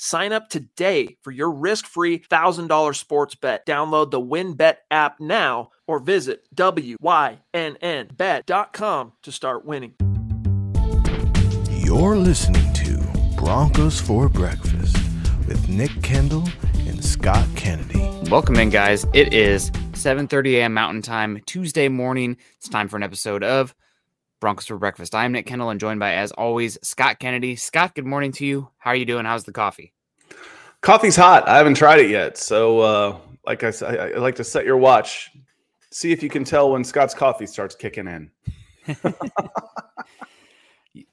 Sign up today for your risk-free $1,000 sports bet. Download the WynnBET app now or visit wynnbet.com to start winning. You're listening to Broncos for Breakfast with Nick Kendell and Scott Kennedy. Welcome in, guys. It is 7:30 a.m. Mountain Time, Tuesday morning. It's time for an episode of Broncos for Breakfast. I'm Nick Kendell and joined by, as always, Scott Kennedy. Scott, good morning to you. How are you doing? How's the coffee? Coffee's hot. I haven't tried it yet. So, uh, like I said, I, like to set your watch. See if you can tell when Scott's coffee starts kicking in.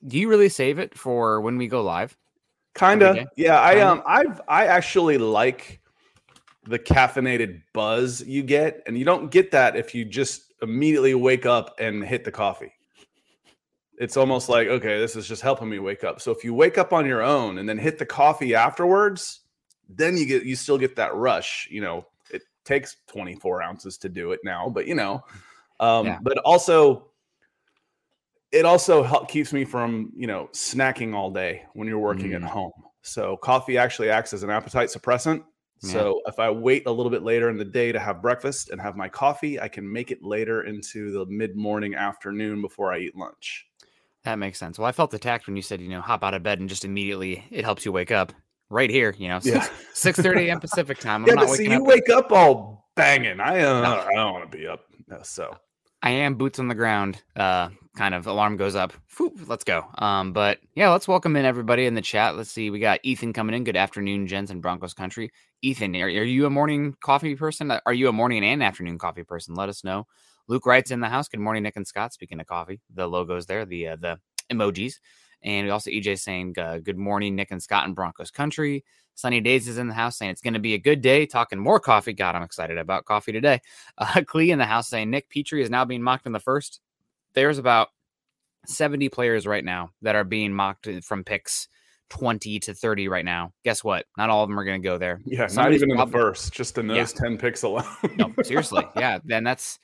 Do you really save it for when we go live? Kinda. Yeah, I um I've I actually like the caffeinated buzz you get, and you don't get that if you just immediately wake up and hit the coffee it's almost like okay this is just helping me wake up so if you wake up on your own and then hit the coffee afterwards then you get you still get that rush you know it takes 24 ounces to do it now but you know um yeah. but also it also help, keeps me from you know snacking all day when you're working mm. at home so coffee actually acts as an appetite suppressant yeah. so if i wait a little bit later in the day to have breakfast and have my coffee i can make it later into the mid morning afternoon before i eat lunch that makes sense. Well, I felt attacked when you said, you know, hop out of bed and just immediately it helps you wake up right here, you know, 6, yeah. 6 30 a.m. Pacific time. I'm yeah, but see, you up. wake up all banging. I, uh, no. I don't want to be up. So I am boots on the ground. Uh, kind of alarm goes up. let's go. Um, but yeah, let's welcome in everybody in the chat. Let's see. We got Ethan coming in. Good afternoon, gents in Broncos country. Ethan, are, are you a morning coffee person? Are you a morning and afternoon coffee person? Let us know. Luke writes in the house. Good morning, Nick and Scott. Speaking of coffee, the logos there, the uh, the emojis, and we also EJ saying uh, good morning, Nick and Scott in Broncos country. Sunny Days is in the house saying it's going to be a good day. Talking more coffee. God, I'm excited about coffee today. Uh, Clee in the house saying Nick Petrie is now being mocked in the first. There's about 70 players right now that are being mocked from picks 20 to 30 right now. Guess what? Not all of them are going to go there. Yeah, Somebody's not even in the first, just in those yeah. 10 picks alone. no, seriously. Yeah. Then that's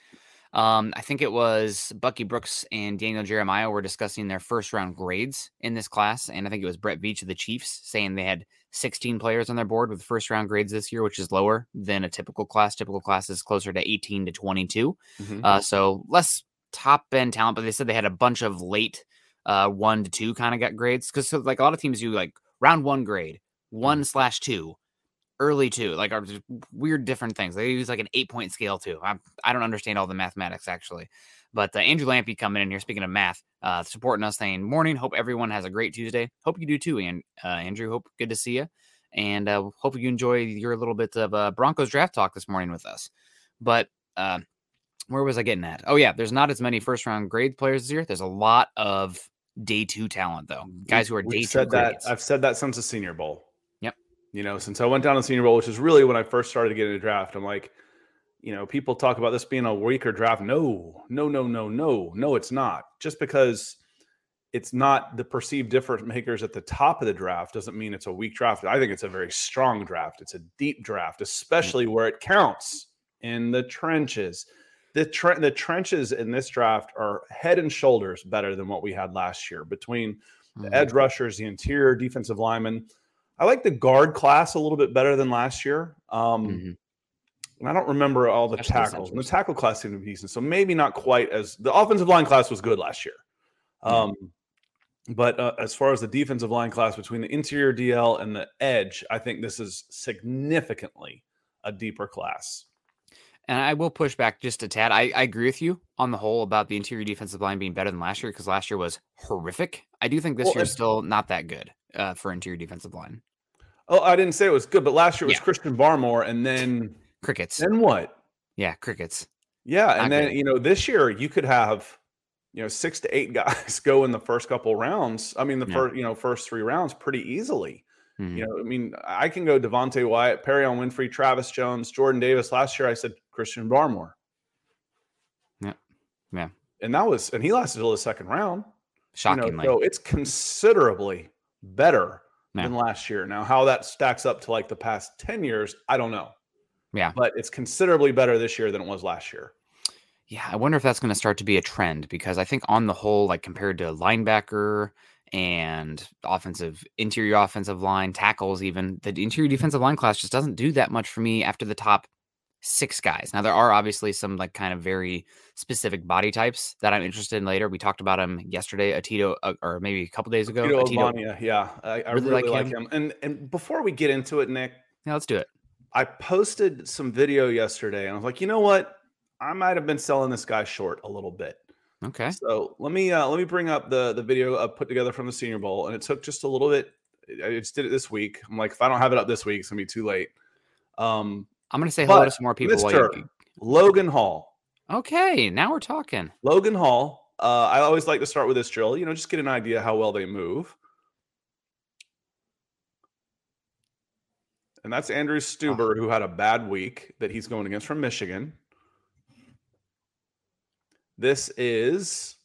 um, I think it was Bucky Brooks and Daniel Jeremiah were discussing their first round grades in this class. And I think it was Brett Veach of the Chiefs saying they had 16 players on their board with first round grades this year, which is lower than a typical class. Typical class is closer to 18 to 22. Mm-hmm. Uh, so less top end talent, but they said they had a bunch of late uh, one to two kind of got grades. Cause so, like a lot of teams do like round one grade, one mm-hmm. slash two early too, like are weird different things. They use like an eight point scale too. I do not understand all the mathematics actually. But uh, Andrew Lampy coming in here, speaking of math, uh, supporting us, saying morning. Hope everyone has a great Tuesday. Hope you do too, and uh, Andrew. Hope good to see you, and uh, hope you enjoy your little bit of uh, Broncos draft talk this morning with us. But uh, where was I getting at? Oh yeah, there's not as many first round grade players this year. There's a lot of day two talent though, guys who are day We've two. Said grades. that I've said that since the Senior Bowl. You know, since I went down to Senior Bowl, which is really when I first started getting a draft, I'm like, you know, people talk about this being a weaker draft. No, no, no, no, no, no, it's not. Just because it's not the perceived difference makers at the top of the draft doesn't mean it's a weak draft. I think it's a very strong draft. It's a deep draft, mm. especially where it counts in the trenches. The tre- the trenches in this draft are head and shoulders better than what we had last year between the mm-hmm. edge rushers, the interior defensive linemen. I like the guard class a little bit better than last year. Um, mm-hmm. And I don't remember all the That's tackles. And the tackle class seemed to be decent. So maybe not quite as the offensive line class was good last year. Um, But uh, as far as the defensive line class between the interior DL and the edge, I think this is significantly a deeper class. And I will push back just a tad. I, I agree with you on the whole about the interior defensive line being better than last year because last year was horrific. I do think this well, year is still not that good uh, for interior defensive line. Oh, I didn't say it was good, but last year it was yeah. Christian Barmore, and then crickets. Then what? Yeah, crickets. Yeah, Not and then good. you know this year you could have you know six to eight guys go in the first couple rounds. I mean the yeah. first you know first three rounds pretty easily. Mm-hmm. You know, I mean, I can go Devonte Wyatt, Perrion Winfrey, Travis Jones, Jordan Davis. Last year I said Christian Barmore. Yeah, yeah. and that was and he lasted till the second round. Shockingly, You know, so it's considerably better Yeah. than last year. Now, how that stacks up to like the past 10 years, I don't know. Yeah. But it's considerably better this year than it was last year. Yeah, I wonder if that's going to start to be a trend because I think on the whole, like compared to linebacker and offensive interior offensive line tackles, even the interior defensive line class just doesn't do that much for me after the top six guys. Now there are obviously some like kind of very specific body types that I'm interested in later. We talked about him yesterday, Otito, uh, or maybe a couple days ago. Tito Otito. Ogbonnia, yeah, I, I Really really, like like, him. him. And and before we get into it, Nick, Yeah, let's do it. I posted some video yesterday, and I was like, you know what? I might have been selling this guy short a little bit. Okay. So let me uh, let me bring up the the video I put together from the Senior Bowl, and it took just a little bit. I just did it this week. I'm like, if I don't have it up this week, it's gonna be too late. Um, I'm going to say hello But, to some more people. Mr. you- Logan Hall. Okay, now we're talking. Logan Hall. Uh, I always like to start with this drill. You know, just get an idea how well they move. And that's Andrew Stueber, who had a bad week that he's going against from Michigan. This is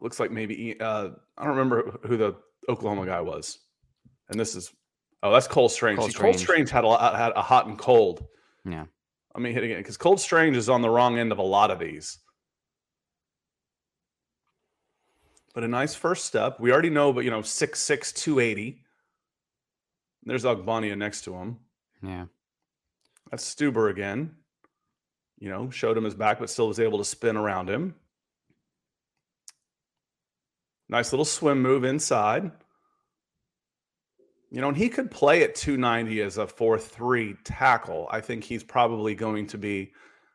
looks like maybe uh, I don't remember who the Oklahoma guy was. And this is oh, that's Cole Strange. Cole See, Cole Strange. Strange had a had a hot and cold. Yeah. Let me hit again because Cole Strange is on the wrong end of a lot of these. But a nice first step. We already know, but you know, 6'6, 280. There's Ogbonnia next to him. Yeah. That's Stueber again. You know, showed him his back, but still was able to spin around him. Nice little swim move inside. You know, and he could play at 290 as a 4 3 tackle. I think he's probably going to be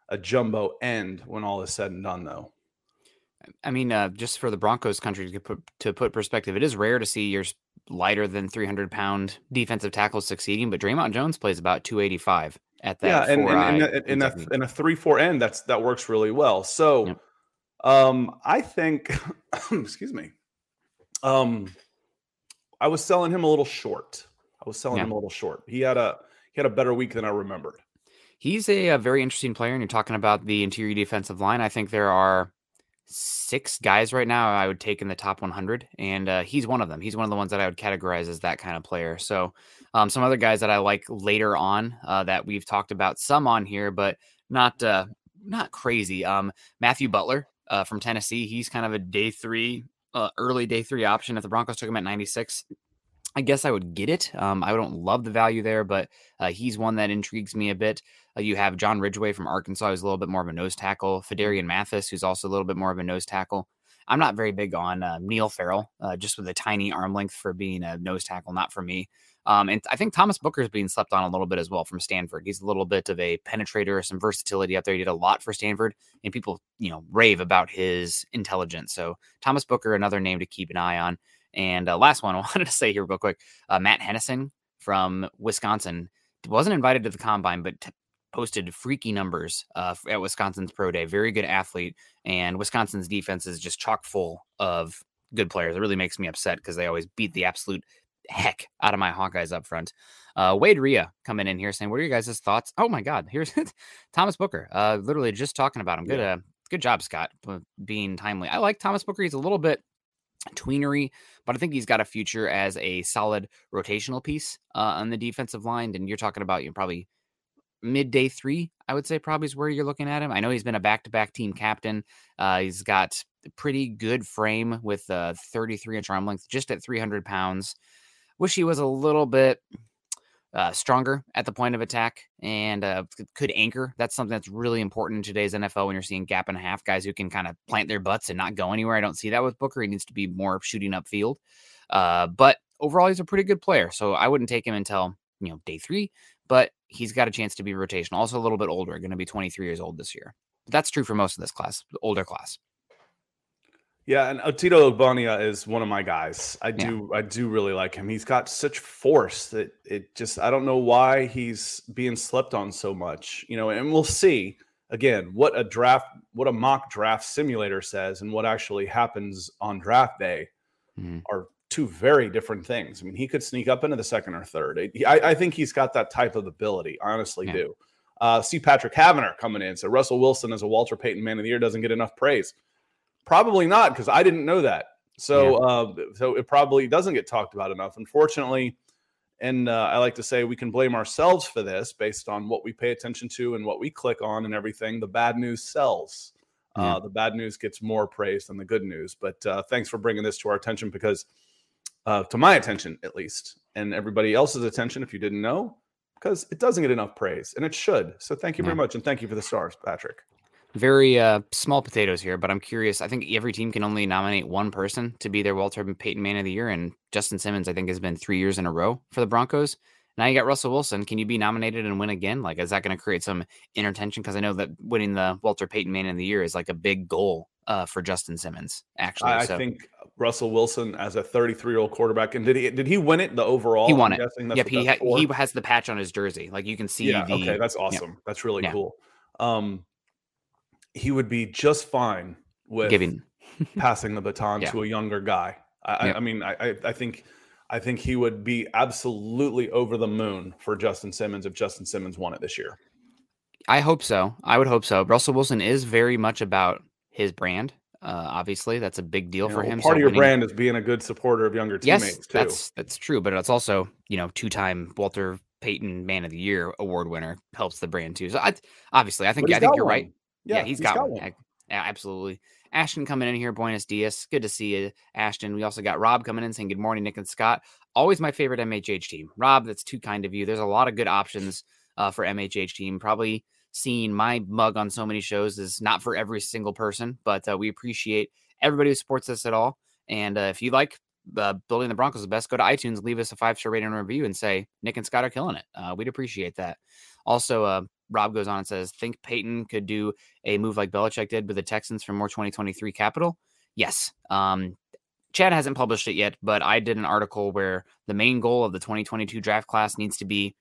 a jumbo end when all is said and done, though. I mean, uh, just for the Broncos country to put to put perspective, it is rare to see your lighter than 300 pound defensive tackles succeeding, but Dre'Mont Jones plays about 285 at that. yeah, and, and, and, and, a, and a 3 4 end, that's that works really well. So, Yep. um, I think, excuse me, um, I was selling him a little short. I was selling Yeah. him a little short. He had a he had a better week than I remembered. He's a, a very interesting player, and you're talking about the interior defensive line. I think there are six guys right now I would take in the top 100, and uh, he's one of them. He's one of the ones that I would categorize as that kind of player. So, um, some other guys that I like later on uh, that we've talked about some on here, but not uh, not crazy. Um, Matthew Butler uh, from Tennessee. He's kind of a day three, uh, early day three option. If the Broncos took him at 96, I guess I would get it. Um, I don't love the value there, but uh, he's one that intrigues me a bit. Uh, you have John Ridgeway from Arkansas, who's a little bit more of a nose tackle. Phidarian Mathis, who's also a little bit more of a nose tackle. I'm not very big on uh, Neil Farrell, uh, just with a tiny arm length for being a nose tackle, not for me. Um, and I think Thomas Booker is being slept on a little bit as well from Stanford. He's a little bit of a penetrator, some versatility up there. He did a lot for Stanford, and people, you know, rave about his intelligence. So Thomas Booker, another name to keep an eye on. And uh, last one I wanted to say here real quick, uh, Matt Henningsen from Wisconsin wasn't invited to the combine, but t- posted freaky numbers uh, at Wisconsin's pro day. Very good athlete, and Wisconsin's defense is just chock full of good players. It really makes me upset because they always beat the absolute heck out of my Hawkeyes up front. Uh, Wade Rhea coming in here saying, "What are your guys' thoughts?" Oh my God, here's Thomas Booker. Uh, literally just talking about him. Good, uh, good job, Scott, being timely. I like Thomas Booker. He's a little bit tweenery, but I think he's got a future as a solid rotational piece uh, on the defensive line. And you're talking about you know, probably midday three, I would say probably is where you're looking at him. I know he's been a back-to-back team captain. Uh, he's got pretty good frame with a 33 inch arm length, just at 300 pounds. Wish he was a little bit uh, stronger at the point of attack and uh, could anchor. That's something that's really important in today's NFL when you're seeing gap and a half guys who can kind of plant their butts and not go anywhere. I don't see that with Booker. He needs to be more shooting upfield. Uh, but overall, he's a pretty good player. So I wouldn't take him until you know day three. But he's got a chance to be rotational. Also a little bit older, going to be 23 years old this year. That's true for most of this class, older class. Yeah, and Otito Ogbonnia is one of my guys. I Yeah. do I do really like him. He's got such force that it just I don't know why he's being slept on so much. You know, and we'll see again what a draft what a mock draft simulator says and what actually happens on draft day Mhm. are two very different things. I mean, he could sneak up into the second or third. It- I, I think he's got that type of ability. I Honestly, Yeah. do. Uh, see Patrick Havener coming in. So Russell Wilson as a Walter Payton Man of the Year doesn't get enough praise. Probably not, because I didn't know that. So, yeah. uh, so it probably doesn't get talked about enough. Unfortunately, and uh, I like to say we can blame ourselves for this based on what we pay attention to and what we click on and everything. The bad news sells. Yeah. Uh, the bad news gets more praise than the good news. But uh, thanks for bringing this to our attention because, uh, to my attention at least, and everybody else's attention, if you didn't know, because it doesn't get enough praise and it should. So thank you yeah. very much. And thank you for the stars, Patrick very uh, small potatoes here, but I'm curious. I think every team can only nominate one person to be their Walter Payton Man of the Year, and Justin Simmons, I think, has been three years in a row for the Broncos. Now you got Russell Wilson. Can you be nominated and win again? Like, is that going to create some inner tension? Because I know that winning the Walter Payton Man of the Year is like a big goal uh, for Justin Simmons. Actually, I, so. think Russell Wilson as a 33 year old quarterback, and did he did he win it the overall? He won it. Yep, he ha- he has the patch on his jersey. Like you can see. Yeah, the, okay, that's awesome. Yeah. That's really yeah. cool. Um, he would be just fine with giving passing the baton yeah. to a younger guy. I, yep. I mean, I, I think I think he would be absolutely over the moon for Justin Simmons if Justin Simmons won it this year. I hope so. I would hope so. Russell Wilson is very much about his brand. Uh, obviously, that's a big deal you for him. Part so of your winning... brand is being a good supporter of younger teammates. Yes, too. that's that's true. But it's also you know two time Walter Payton Man of the Year award winner helps the brand too. So I, obviously, I think I think you're one. right. Yeah, yeah he's, he's got, got, one. one. Yeah, absolutely. Ashton coming in here, Buenos Dias. Good to see you, Ashton. We also got Rob coming in saying good morning, Nick and Scott. Always my favorite MHH team. Rob, that's too kind of you. There's a lot of good options uh, for MHH team. Probably seeing my mug on so many shows is not for every single person, but uh, we appreciate everybody who supports us at all. And uh, if you like uh, building the Broncos the best, go to iTunes, leave us a five star rating and review, and say Nick and Scott are killing it. Uh, we'd appreciate that. Also, uh, Rob goes on and says, think Paton could do a move like Belichick did with the Texans for more 2023 capital? Yes. Um, Chad hasn't published it yet, but I did an article where the main goal of the 2022 draft class needs to be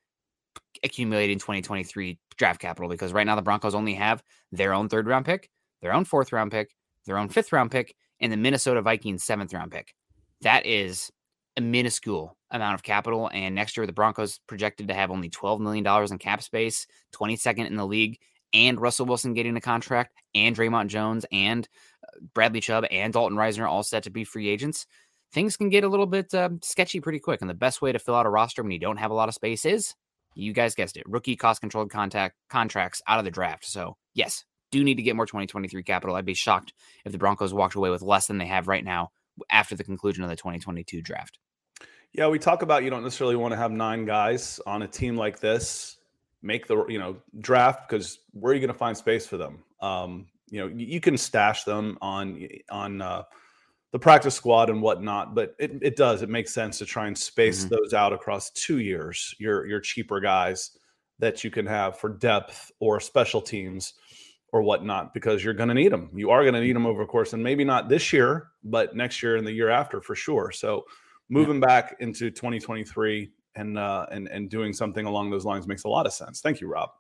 accumulating 2023 draft capital because right now the Broncos only have their own third round pick, their own fourth round pick, their own fifth round pick, and the Minnesota Vikings seventh round pick. That is a minuscule amount of capital. And next year, the Broncos projected to have only $12 million in cap space, 22nd in the league, and Russell Wilson getting a contract, and Dre'Mont Jones, and uh, Bradley Chubb, and Dalton Risner all set to be free agents. Things can get a little bit uh, sketchy pretty quick. And the best way to fill out a roster when you don't have a lot of space is, you guys guessed it, rookie cost controlled contact contracts out of the draft. So, yes, do need to get more 2023 capital. I'd be shocked if the Broncos walked away with less than they have right now after the conclusion of the 2022 draft. Yeah, we talk about you don't necessarily want to have nine guys on a team like this make the you know draft because where are you going to find space for them? Um, you know, you can stash them on on uh, the practice squad and whatnot, but it, it does it makes sense to try and space mm-hmm. those out across two years. Your your cheaper guys that you can have for depth or special teams or whatnot because you're going to need them. You are going to need them over the course, and maybe not this year, but next year and the year after for sure. So moving yeah. back into 2023 and uh, and and doing something along those lines makes a lot of sense. Thank you, Rob.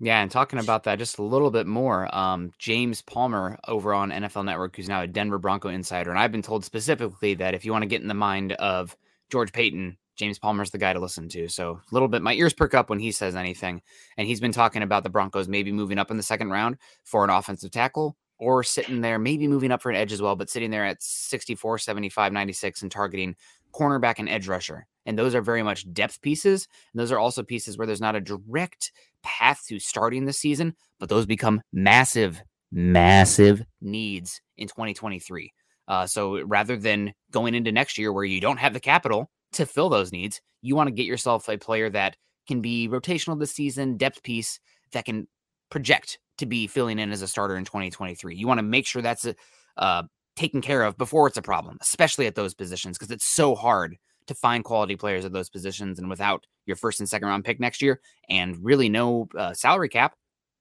Yeah, and talking about that just a little bit more, um, James Palmer over on NFL Network, who's now a Denver Bronco insider, and I've been told specifically that if you want to get in the mind of George Paton, James Palmer's the guy to listen to. So a little bit, my ears perk up when he says anything, and he's been talking about the Broncos maybe moving up in the second round for an offensive tackle or sitting there, maybe moving up for an edge as well, but sitting there at 64, 75, 96 and targeting cornerback and edge rusher. And those are very much depth pieces. And those are also pieces where there's not a direct path to starting the season, but those become massive, massive needs in 2023. Uh, so rather than going into next year where you don't have the capital to fill those needs, you want to get yourself a player that can be rotational this season, depth piece that can project to be filling in as a starter in 2023. You want to make sure that's a, uh, taken care of before it's a problem, especially at those positions, because it's so hard to find quality players at those positions. And without your first and second round pick next year and really no uh, salary cap,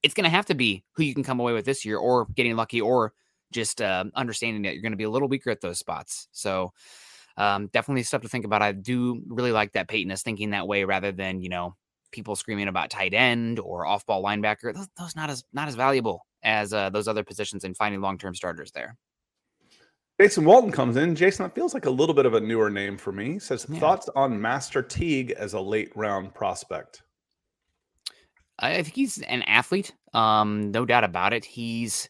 it's going to have to be who you can come away with this year or getting lucky or just uh, understanding that you're going to be a little weaker at those spots. So, um, definitely stuff to think about. I do really like that Paton is thinking that way rather than, you know, people screaming about tight end or off ball linebacker. Those, those not as not as valuable as uh, those other positions and finding long term starters there. Jason Walton comes in. Jason, that feels like a little bit of a newer name for me. Says yeah. thoughts on Master Teague as a late round prospect. I think he's an athlete, um, no doubt about it. He's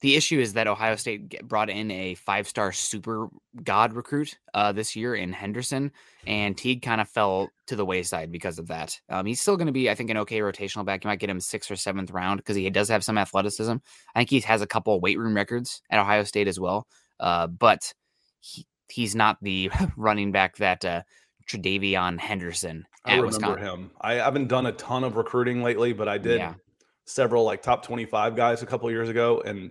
the issue is that Ohio State brought in a five star super god recruit uh, this year in Henderson, and Teague kind of fell to the wayside because of that. Um, he's still going to be, I think, an okay rotational back. You might get him sixth or seventh round because he does have some athleticism. I think he has a couple weight room records at Ohio State as well, uh, but he, he's not the running back that uh, TreVeyon Henderson. I remember Wisconsin. him. I haven't done a ton of recruiting lately, but I did Yeah. several like top 25 guys a couple years ago. And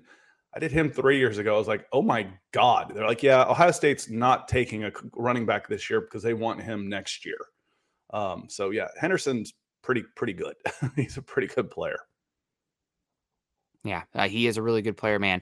I did him three years ago. I was like, oh my God. They're like, yeah, Ohio State's not taking a running back this year because they want him next year. Um, so yeah, Henderson's pretty, pretty good. He's a pretty good player. Yeah, uh, he is a really good player, man.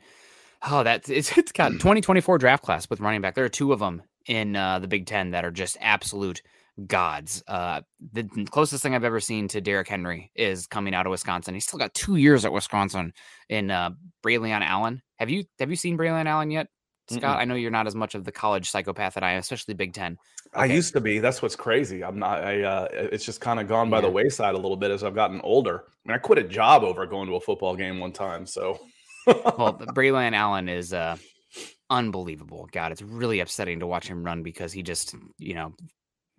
Oh, that's it's it's got 2024 draft class with running back. There are two of them in uh, the Big Ten that are just absolute gods. Uh, the closest thing I've ever seen to Derrick Henry is coming out of Wisconsin. He's still got two years at Wisconsin in uh, Braelon Allen. Have you have you seen Braelon Allen yet, Scott? I know you're not as much of the college psychopath that I am, especially Big Ten. I used to be. That's what's crazy. I'm not. I. Uh, it's just kind of gone by the wayside a little bit as I've gotten older. I mean, I quit a job over going to a football game one time. So. well, Braylon Allen is uh, unbelievable. God, it's really upsetting to watch him run because he just, you know,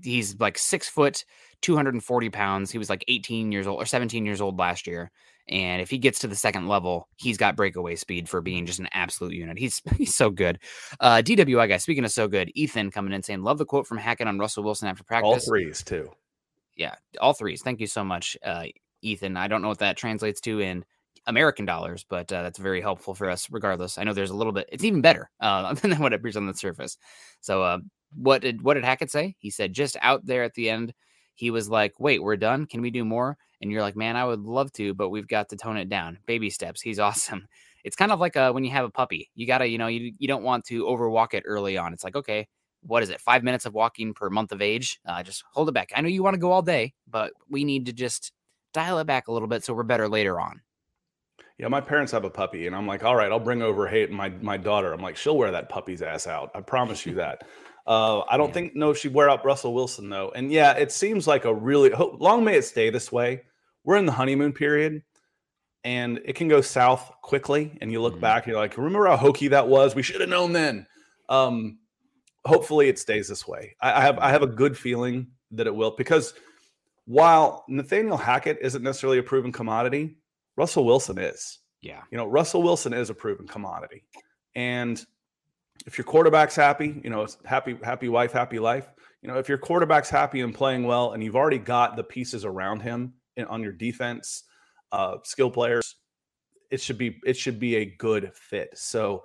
he's like six foot, 240 pounds. He was like 18 years old or 17 years old last year. And if he gets to the second level, he's got breakaway speed for being just an absolute unit. He's he's so good. Uh, DWI guy, speaking of so good, Ethan coming in saying, Love the quote from Hackett on Russell Wilson after practice. all threes too. Yeah, all threes. Thank you so much, uh, Ethan. I don't know what that translates to in American dollars, but uh, that's very helpful for us regardless. I know there's a little bit, it's even better uh, than what appears on the surface. So, uh, what did what did Hackett say? He said just out there at the end, he was like, "Wait, we're done. Can we do more?" And you're like, "Man, I would love to, but we've got to tone it down. Baby steps. He's awesome." It's kind of like uh, when you have a puppy. You gotta, you know, you you don't want to overwalk it early on. It's like, okay, what is it? Five minutes of walking per month of age. Uh, just hold it back. I know you want to go all day, but we need to just dial it back a little bit so we're better later on. Yeah, my parents have a puppy, and I'm like, all right, I'll bring over Hate my my daughter. I'm like, she'll wear that puppy's ass out. I promise you that. Uh, I don't Yeah. think no, she'd wear out Russell Wilson though. And yeah, it seems like a really long may it stay this way. We're in the honeymoon period, and it can go south quickly. And you look Mhm. back, and you're like, remember how hokey that was? We should have known then. Um, hopefully, it stays this way. I, I have I have a good feeling that it will because while Nathaniel Hackett isn't necessarily a proven commodity, Russell Wilson is. Yeah. You know, Russell Wilson is a proven commodity. And if your quarterback's happy, you know, happy, happy wife, happy life. You know, if your quarterback's happy and playing well, and you've already got the pieces around him in, on your defense, uh, skill players, it should be it should be a good fit. So,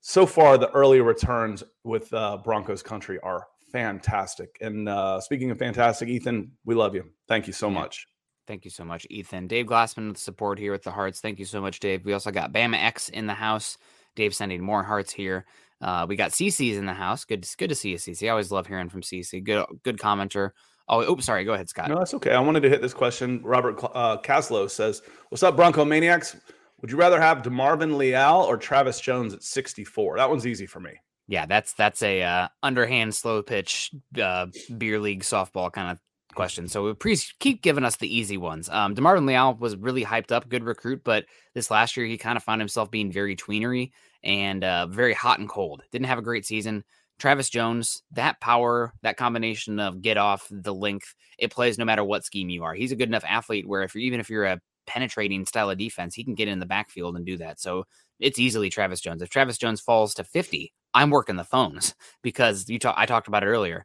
so far the early returns with uh, Broncos country are fantastic. And uh, speaking of fantastic, Ethan, we love you. Thank you so Yeah. much. Thank you so much, Ethan. Dave Glassman with support here with the hearts. Thank you so much, Dave. We also got Bama X in the house. Dave sending more hearts here. Uh, we got CC's in the house. Good, good to see you, CC. I always love hearing from CC. Good, good commenter. Oh, oops, sorry. Go ahead, Scott. No, that's okay. I wanted to hit this question. Robert uh, Caslow says, "What's up, Bronco Maniacs? Would you rather have Demarvin Leal or Travis Jones at 64?" That one's easy for me. Yeah, that's that's a uh, underhand, slow pitch, uh, beer league softball kind of question. So please keep giving us the easy ones. Um, Demarvin Leal was really hyped up, good recruit, but this last year he kind of found himself being very tweenery and uh, very hot and cold. Didn't have a great season. Travis Jones, that power, that combination of get off the length, it plays no matter what scheme you are. He's a good enough athlete where if you're even if you're a penetrating style of defense, he can get in the backfield and do that. So it's easily Travis Jones. If Travis Jones falls to 50, I'm working the phones because you talk, I talked about it earlier.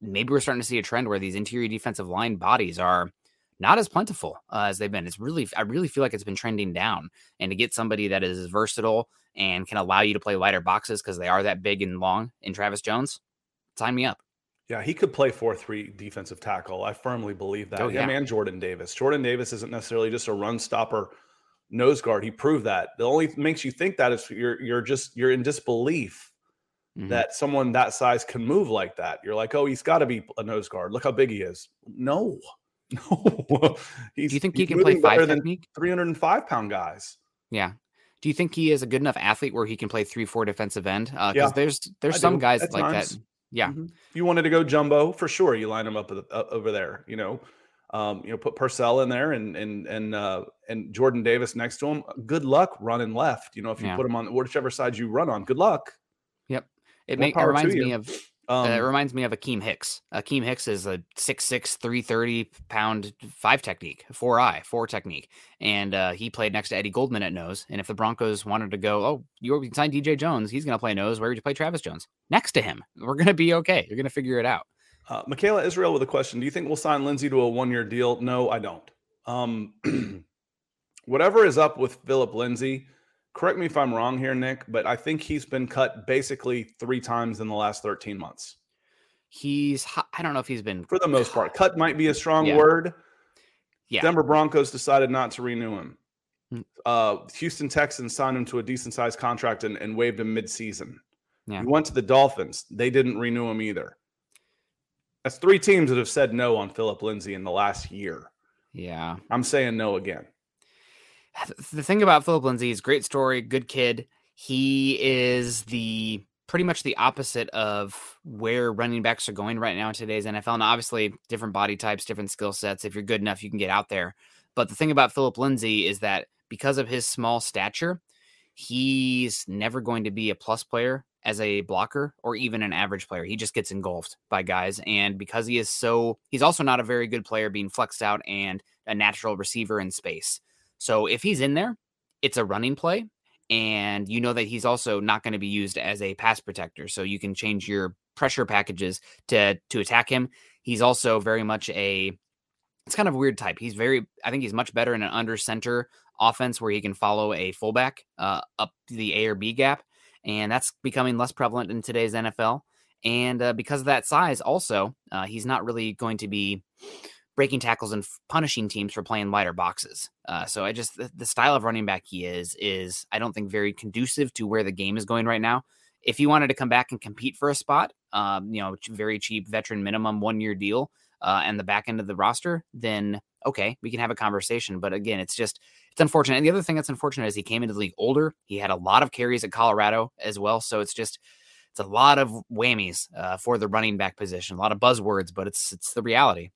Maybe we're starting to see a trend where these interior defensive line bodies are not as plentiful uh, as they've been. It's really, I really feel like it's been trending down. And to get somebody that is versatile and can allow you to play lighter boxes because they are that big and long in Travis Jones, sign me up. Yeah, he could play 4-3 defensive tackle. I firmly believe that. Oh, Him yeah. and Jordan Davis. Jordan Davis isn't necessarily just a run stopper nose guard. He proved that. The only makes you think that is you're you're just you're in disbelief Mhm. that someone that size can move like that. You're like, oh, he's got to be a nose guard. Look how big he is. No, no. he's, Do you think he can play better five technique? 305 pound guys? Yeah. Do you think he is a good enough athlete where he can play three, four defensive end? Because Yeah, there's there's I some do, guys at like times. that. Yeah. Mhm. If you wanted to go jumbo, for sure, you line him up uh, over there. You know, Um, you know, put Purcell in there and and and uh, and Jordan Davis next to him. Good luck running left. You know, if you Yeah. put him on whichever side you run on, good luck. It, make, it reminds me of Um, uh, it reminds me of Akiem Hicks. Akiem Hicks is a 6'6", 330 pound five technique, four eye, four technique. And uh, he played next to Eddie Goldman at nose. And if the Broncos wanted to go, oh, you signed DJ Jones, he's gonna play nose. Where would you play Travis Jones? Next to him. We're gonna be okay. You're gonna figure it out. Uh, Michaela Israel with a question. Do you think we'll sign Lindsay to a one year deal? No, I don't. Um, whatever is up with Phillip Lindsay, correct me if I'm wrong here, Nick, but I think he's been cut basically three times in the last 13 months He's, I don't know if he's been for the most part. Cut might be a strong Yeah. word. yeah. Denver Broncos decided not to renew him. Mm. Uh, Houston Texans signed him to a decent sized contract and, and waived him mid season. Yeah. He went to the Dolphins. They didn't renew him either. That's three teams that have said no on Phillip Lindsay in the last year. Yeah. I'm saying no again. Th- the thing about Phillip Lindsay is great story, good kid. He is the pretty much the opposite of where running backs are going right now in today's NFL. Now, obviously, different body types, different skill sets. If you're good enough, you can get out there. But the thing about Phillip Lindsay is that because of his small stature, he's never going to be a plus player as a blocker or even an average player. He just gets engulfed by guys. And because he is so, he's also not a very good player being flexed out and a natural receiver in space. So if he's in there, it's a running play. And you know that he's also not going to be used as a pass protector. So you can change your pressure packages to to attack him. He's also very much a it's kind of a weird type. He's very I think he's much better in an under center offense where he can follow a fullback uh, up the A or B gap. And that's becoming less prevalent in today's NFL. And uh, because of that size, also, uh, he's not really going to be breaking tackles and punishing teams for playing wider boxes. Uh, so I just the, the style of running back he is is I don't think very conducive to where the game is going right now. If he wanted to come back and compete for a spot, um, you know, very cheap veteran minimum one year deal, uh, and the back end of the roster, then okay, we can have a conversation. But again, it's just it's unfortunate. And the other thing that's unfortunate is he came into the league older. He had a lot of carries at Colorado as well. So it's just it's a lot of whammies uh, for the running back position, a lot of buzzwords, but it's it's the reality.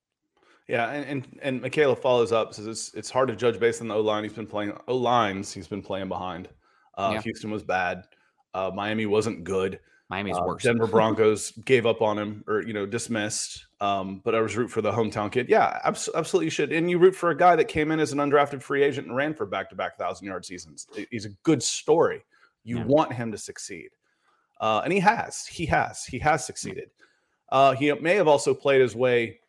Yeah, and and, and Michaela follows up says it's it's hard to judge based on the O line he's been playing. O lines he's been playing behind. Uh, Yeah. Houston was bad. Uh, Miami wasn't good. Miami's Uh, worse. Denver Broncos gave up on him or you know dismissed. Um, but I was root for the hometown kid. Yeah, abs- absolutely you should. And you root for a guy that came in as an undrafted free agent and ran for back to back thousand yard seasons. He's a good story. You Yeah. want him to succeed, uh, and he has. He has. He has succeeded. Uh, he may have also played his way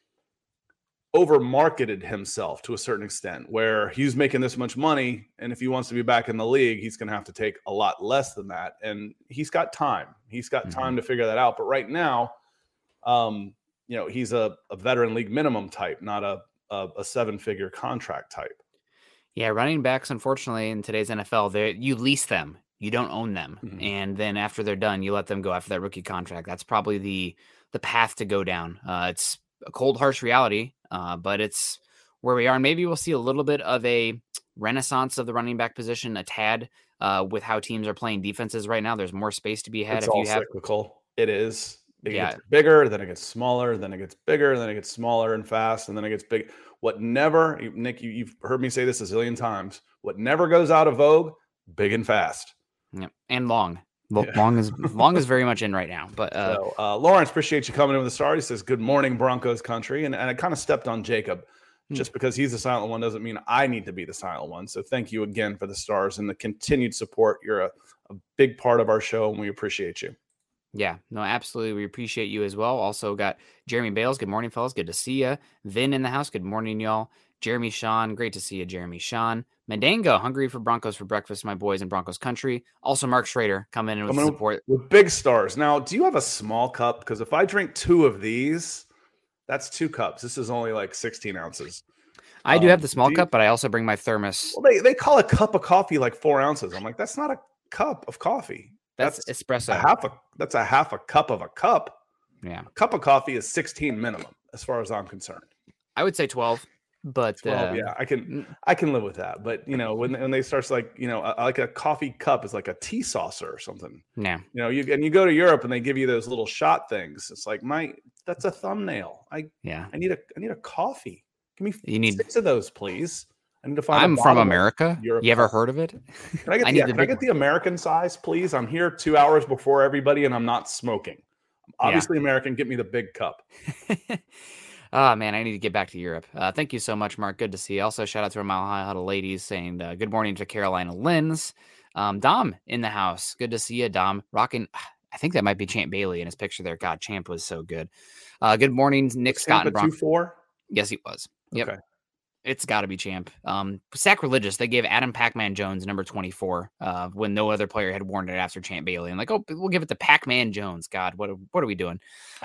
over marketed himself to a certain extent where he's making this much money and if he wants to be back in the league he's going to have to take a lot less than that. And he's got time. He's got time to figure that out. But right now um you know he's a, a veteran league minimum type not a a, a seven figure contract type. Yeah, running backs, unfortunately, in today's NFL, they you lease them, you don't own them, Mhm. and then after they're done, you let them go after that rookie contract. That's probably the the path to go down. Uh, it's a cold, harsh reality, uh, but it's where we are. And maybe we'll see a little bit of a renaissance of the running back position, a tad, uh, with how teams are playing defenses right now. There's more space to be had it's if all you have. cyclical it is it Yeah. gets bigger then it gets smaller then it gets bigger then it gets smaller and fast and then it gets big what never nick you, you've heard me say this a zillion times what never goes out of vogue big and fast Yeah, and long. Yeah. Long is long is very much in right now, but uh, so uh, lawrence appreciate you coming in with the start he says good morning broncos country and, and i kind of stepped on jacob Hmm. just because he's the silent one doesn't mean i need to be the silent one so thank you again for the stars and the continued support you're a, a big part of our show and we appreciate you Yeah, no, absolutely. We appreciate you as well. Also got Jeremy Bales. Good morning, fellas. Good to see you. Vin in the house. Good morning, y'all. Jeremy Sean. Great to see you, Jeremy Sean. Mandango, hungry for Broncos for breakfast, my boys in Broncos country. Also, Mark Schrader coming in with Coming support. with big stars. Now, do you have a small cup? Because if I drink two of these, that's two cups. This is only like 16 ounces. I do um, have the small do you- cup, but I also bring my thermos. Well, they, they call a cup of coffee like four ounces. I'm like, that's not a cup of coffee. That's, That's espresso. a half a that's a half a cup of a cup. yeah, A cup of coffee is 16 minimum, as far as I'm concerned. I would say 12, but 12, uh, yeah, I can I can live with that. But you know, when when they starts like you know, a- like a coffee cup is like a tea saucer or something. yeah You know, you and you go to Europe and they give you those little shot things. It's like my that's a thumbnail. I Yeah. I need a I need a coffee. Give me You need- six of those, please. I need to find. I'm from America. Europe You ever heard of it? Can I get, I need yeah, the can I get the American size, please? I'm here two hours before everybody, and I'm not smoking. I'm Yeah. obviously American. Get me the big cup. oh man, I need to get back to Europe. Uh, thank you so much, Mark. Good to see you. Also, shout out to our Mile High Huddle ladies saying uh, good morning to Carolina Lins. Um, Dom in the house. Good to see you, Dom. Rocking. I think that might be Champ Bailey in his picture there. God, Champ was so good. Uh, good morning, Nick Scott and Tampa two four. Yes, he was. Yep. Okay. It's got to be Champ. Um, sacrilegious. They gave Adam Pac-Man Jones number 24 uh, when no other player had worn it after Champ Bailey. And like, oh, we'll give it to Pac-Man Jones. God, what what are we doing?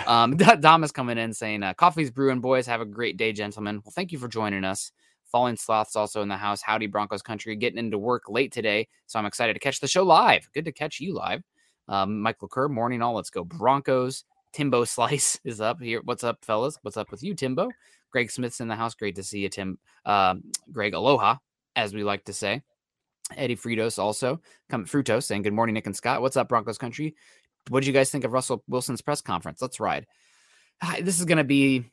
Um, Dom is coming in saying, uh, "Coffee's brewing, boys. Have a great day, gentlemen. Well, thank you for joining us. Falling Sloths also in the house. Howdy, Broncos country. Getting into work late today, so I'm excited to catch the show live. Good to catch you live. Um, Michael Kerr, morning all. Let's go Broncos. Timbo Slice is up here. What's up, fellas? What's up with you, Timbo? Greg Smith's in the house. Great to see you, Tim. Um, Greg, aloha, as we like to say. Eddie Fritos also come Frutos saying good morning, Nick and Scott. What's up, Broncos country? What did you guys think of Russell Wilson's press conference? Let's ride. This is going to be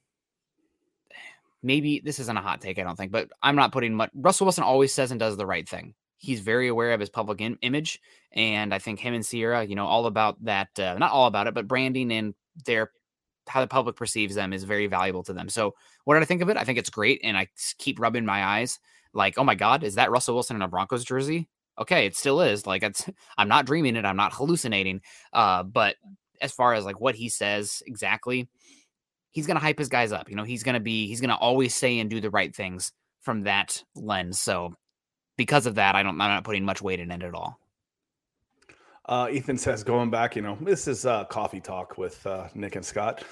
maybe this isn't a hot take, I don't think, but I'm not putting much. Russell Wilson always says and does the right thing. He's very aware of his public im- image, and I think him and Ciara, you know, all about that. Uh, not all about it, but branding and their how the public perceives them is very valuable to them. So, what did I think of it? I think it's great, and I keep rubbing my eyes like, oh my god, is that Russell Wilson in a Broncos jersey? Okay, it still is. Like, it's I'm not dreaming it. I'm not hallucinating. Uh, but as far as like what he says exactly, he's gonna hype his guys up. You know, he's gonna be he's gonna always say and do the right things from that lens. So because of that, I don't I'm not putting much weight in it at all. Uh, Ethan says, going back, you know, this is uh, coffee talk with uh, Nick and Scott.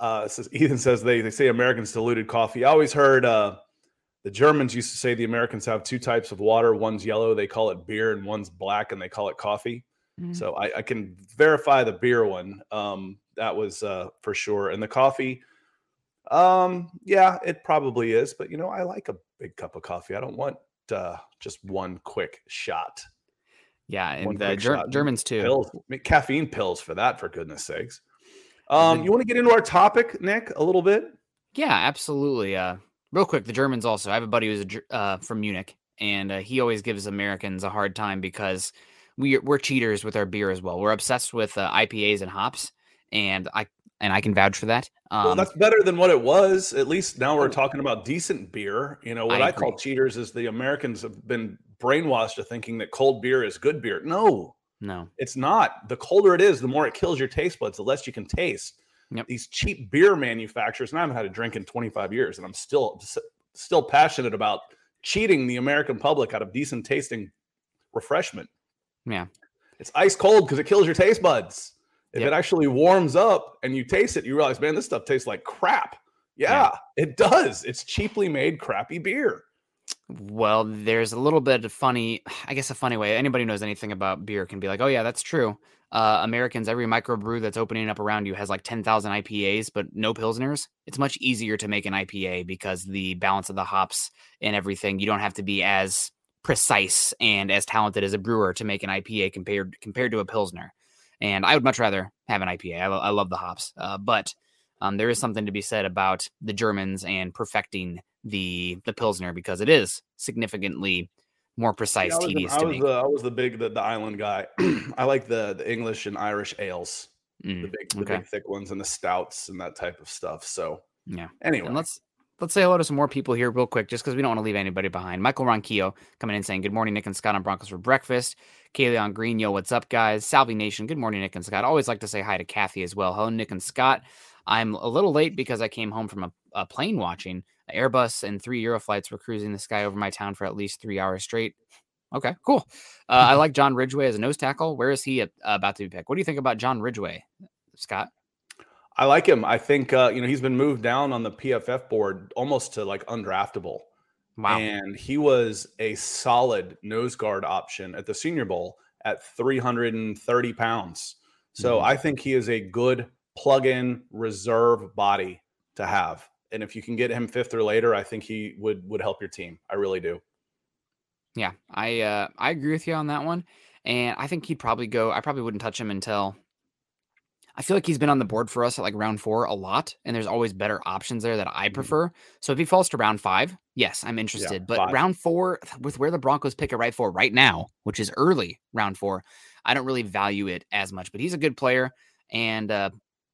Uh, says, Ethan says they, they say Americans diluted coffee. I always heard uh, the Germans used to say the Americans have two types of water. One's yellow, they call it beer, and one's black, and they call it coffee. So I, I can verify the beer one. Um, that was uh, for sure. And the coffee, um, yeah, it probably is. But you know, I like a big cup of coffee. I don't want uh, just one quick shot. Yeah, and the Ger- Germans too. Pills, caffeine pills for that, for goodness sakes. Um, you want to get into our topic, Nick, a little bit? Yeah, absolutely. Uh, real quick, the Germans also. I have a buddy who's a, uh, from Munich, and uh, he always gives Americans a hard time because we we're cheaters with our beer as well. We're obsessed with uh, IPAs and hops, and I and I can vouch for that. Um, well, that's better than what it was. At least now we're Oh. talking about decent beer. You know, what I I, call cheaters is the Americans have been brainwashed to thinking that cold beer is good beer. No, no, it's not. The colder it is, the more it kills your taste buds, the less you can taste. Yep. These cheap beer manufacturers, and I haven't had a drink in 25 years, and I'm still still passionate about cheating the American public out of decent tasting refreshment. yeah, It's ice cold because it kills your taste buds. If Yep. it actually warms up and you taste it, you realize, man, this stuff tastes like crap. Yeah, it does. It's cheaply made crappy beer. Well, there's a little bit of funny, I guess a funny way. Anybody knows anything about beer can be like, oh, yeah, that's true. Uh, Americans, every microbrew that's opening up around you has like 10,000 IPAs, but no Pilsners. It's much easier to make an IPA because the balance of the hops and everything, you don't have to be as precise and as talented as a brewer to make an IPA compared compared to a Pilsner. And I would much rather have an IPA. I, lo- I love the hops. Uh, but um, there is something to be said about the Germans and perfecting the the pilsner because it is significantly more precise, Yeah, I was, the, tedious I was the I was the big the, the island guy. I like the the English and Irish ales, the Mm, big the okay. big thick ones and the stouts and that type of stuff. So Yeah. anyway, And let's let's say hello to some more people here real quick, just because we don't want to leave anybody behind. Michael Ronquillo coming in saying, Good morning, Nick and Scott on Broncos for breakfast. Kaylee on Green, yo, what's up, guys? Salvi Nation, good morning, Nick and Scott. Always like to say hi to Kathy as well. Hello, Nick and Scott. I'm a little late because I came home from a, a plane watching. Airbus and three Eurofighters were cruising the sky over my town for at least three hours straight. Okay, cool. Uh, I like John Ridgeway as a nose tackle. Where is he uh, about to be picked? What do you think about John Ridgeway, Scott? I like him. I think uh, you know he's been moved down on the PFF board almost to like undraftable. Wow. And he was a solid nose guard option at the Senior Bowl at 330 pounds. So Mhm. I think he is a good plug in reserve body to have. And if you can get him fifth or later, I think he would would help your team. I really do. Yeah, I uh, I agree with you on that one, and I think he'd probably go. I probably wouldn't touch him until I feel like he's been on the board for us at like round four a lot, and there's always better options there that I Mm-hmm. prefer. So if he falls to round five, yes, I'm interested. but five. round four, with where the Broncos pick it right for right now, which is early round four, I don't really value it as much. But he's a good player, and uh,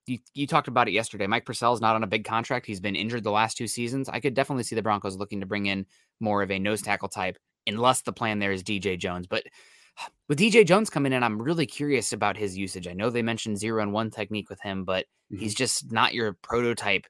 you, you talked about it yesterday. Mike Purcell's not on a big contract. He's been injured the last two seasons. I could definitely see the Broncos looking to bring in more of a nose tackle type, unless the plan there is DJ Jones. But with DJ Jones coming in, I'm really curious about his usage. I know they mentioned zero and one technique with him, but Mhm. he's just not your prototype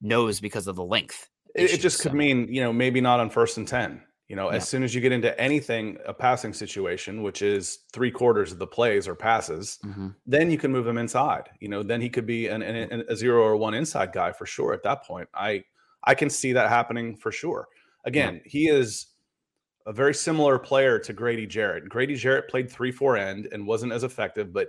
nose because of the length. It, it just could mean, you know, maybe not on first and 10. You know, Yeah. as soon as you get into anything, a passing situation, which is three quarters of the plays or passes, Mhm. then you can move him inside. You know, then he could be an, an, an- a zero or one inside guy for sure at that point. I I can see that happening for sure. Again, he is a very similar player to Grady Jarrett. Grady Jarrett played three four end and wasn't as effective, but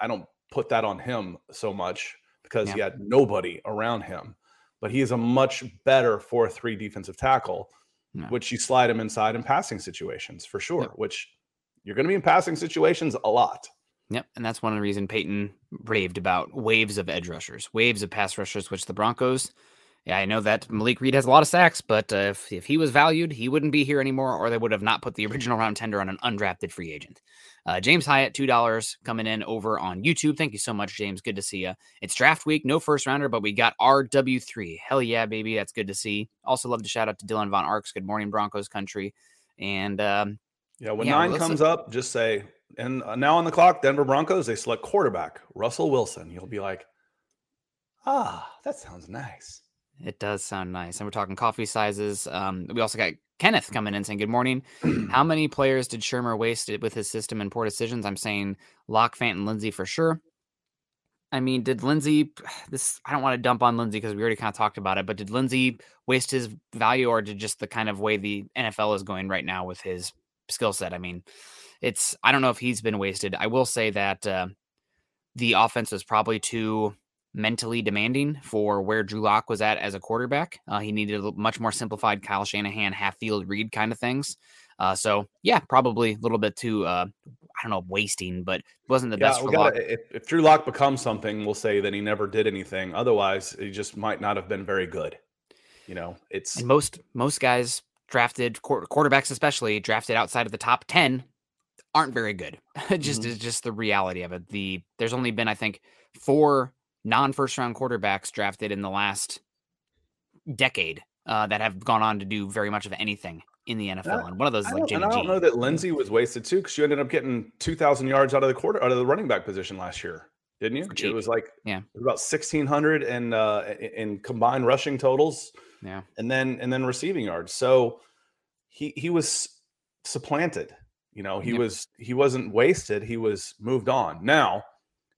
I don't put that on him so much because he had nobody around him. But he is a much better four three defensive tackle, Yeah. which you slide him inside in passing situations for sure. Yep. Which you're going to be in passing situations a lot. Yep, and that's one of the reason Peyton raved about waves of edge rushers, waves of pass rushers, which the Broncos. Yeah, I know that Malik Reed has a lot of sacks, but uh, if if he was valued, he wouldn't be here anymore, or they would have not put the original round tender on an undrafted free agent. Uh, James Hyatt, two dollars coming in over on YouTube. Thank you so much, James. Good to see you. It's draft week, no first rounder, but we got RW three. Hell yeah, baby, that's good to see. Also, love to shout out to Dylan Von Arks. Good morning, Broncos country. And um, Yeah, when Yeah, nine comes up, just say, and uh, now on the clock, Denver Broncos, they select quarterback, Russell Wilson. You'll be like, ah, that sounds nice. It does sound nice. And we're talking coffee sizes. Um, we also got Kenneth coming in saying, Good morning. How many players did Shurmur waste it with his system and poor decisions? I'm saying Lock, Fant, and Lindsay for sure. I mean, did Lindsay this I don't want to dump on Lindsay because we already kind of talked about it, but did Lindsay waste his value or did just the kind of way the NFL is going right now with his skill set? I mean, it's I don't know if he's been wasted. I will say that uh, the offense was probably too mentally demanding for where Drew Lock was at as a quarterback. Uh, he needed a much more simplified Kyle Shanahan half field read kind of things. Uh, so yeah, probably a little bit too uh, I don't know wasting, but wasn't the Yeah, best we for Lock. gotta, if, if Drew Lock becomes something, we'll say that he never did anything. Otherwise, he just might not have been very good. You know, it's And most most guys drafted quarterbacks, especially drafted outside of the top ten, aren't very good. Just Mhm. is just the reality of it. The there's only been I think four non first round quarterbacks drafted in the last decade uh, that have gone on to do very much of anything in the NFL. and one of those is like Jimmy and I G. don't know that Lindsay was wasted too, because you ended up getting two thousand yards out of the quarter out of the running back position last year, didn't you? It was like Yeah. it was about sixteen hundred in uh, in in combined rushing totals, Yeah. and then and then receiving yards. So he he was supplanted. You know, he Yep. was he wasn't wasted. He was moved on. Now,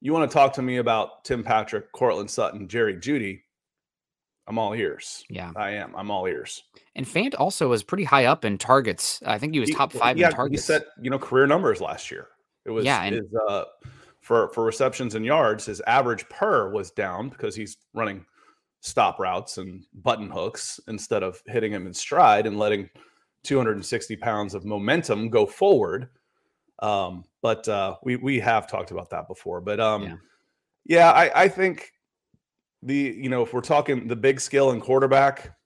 you want to talk to me about Tim Patrick, Courtland Sutton, Jerry Jeudy? I'm all ears. Yeah. I am. I'm all ears. And Fant also was pretty high up in targets. I think he was top five he in targets. He set you know career numbers last year. It was Yeah, and- his uh, for for receptions and yards. His average per was down because he's running stop routes and button hooks instead of hitting him in stride and letting 260 pounds of momentum go forward. Um, but uh, we we have talked about that before. But um, Yeah. yeah, I, I think the you know if we're talking the big skill and quarterback,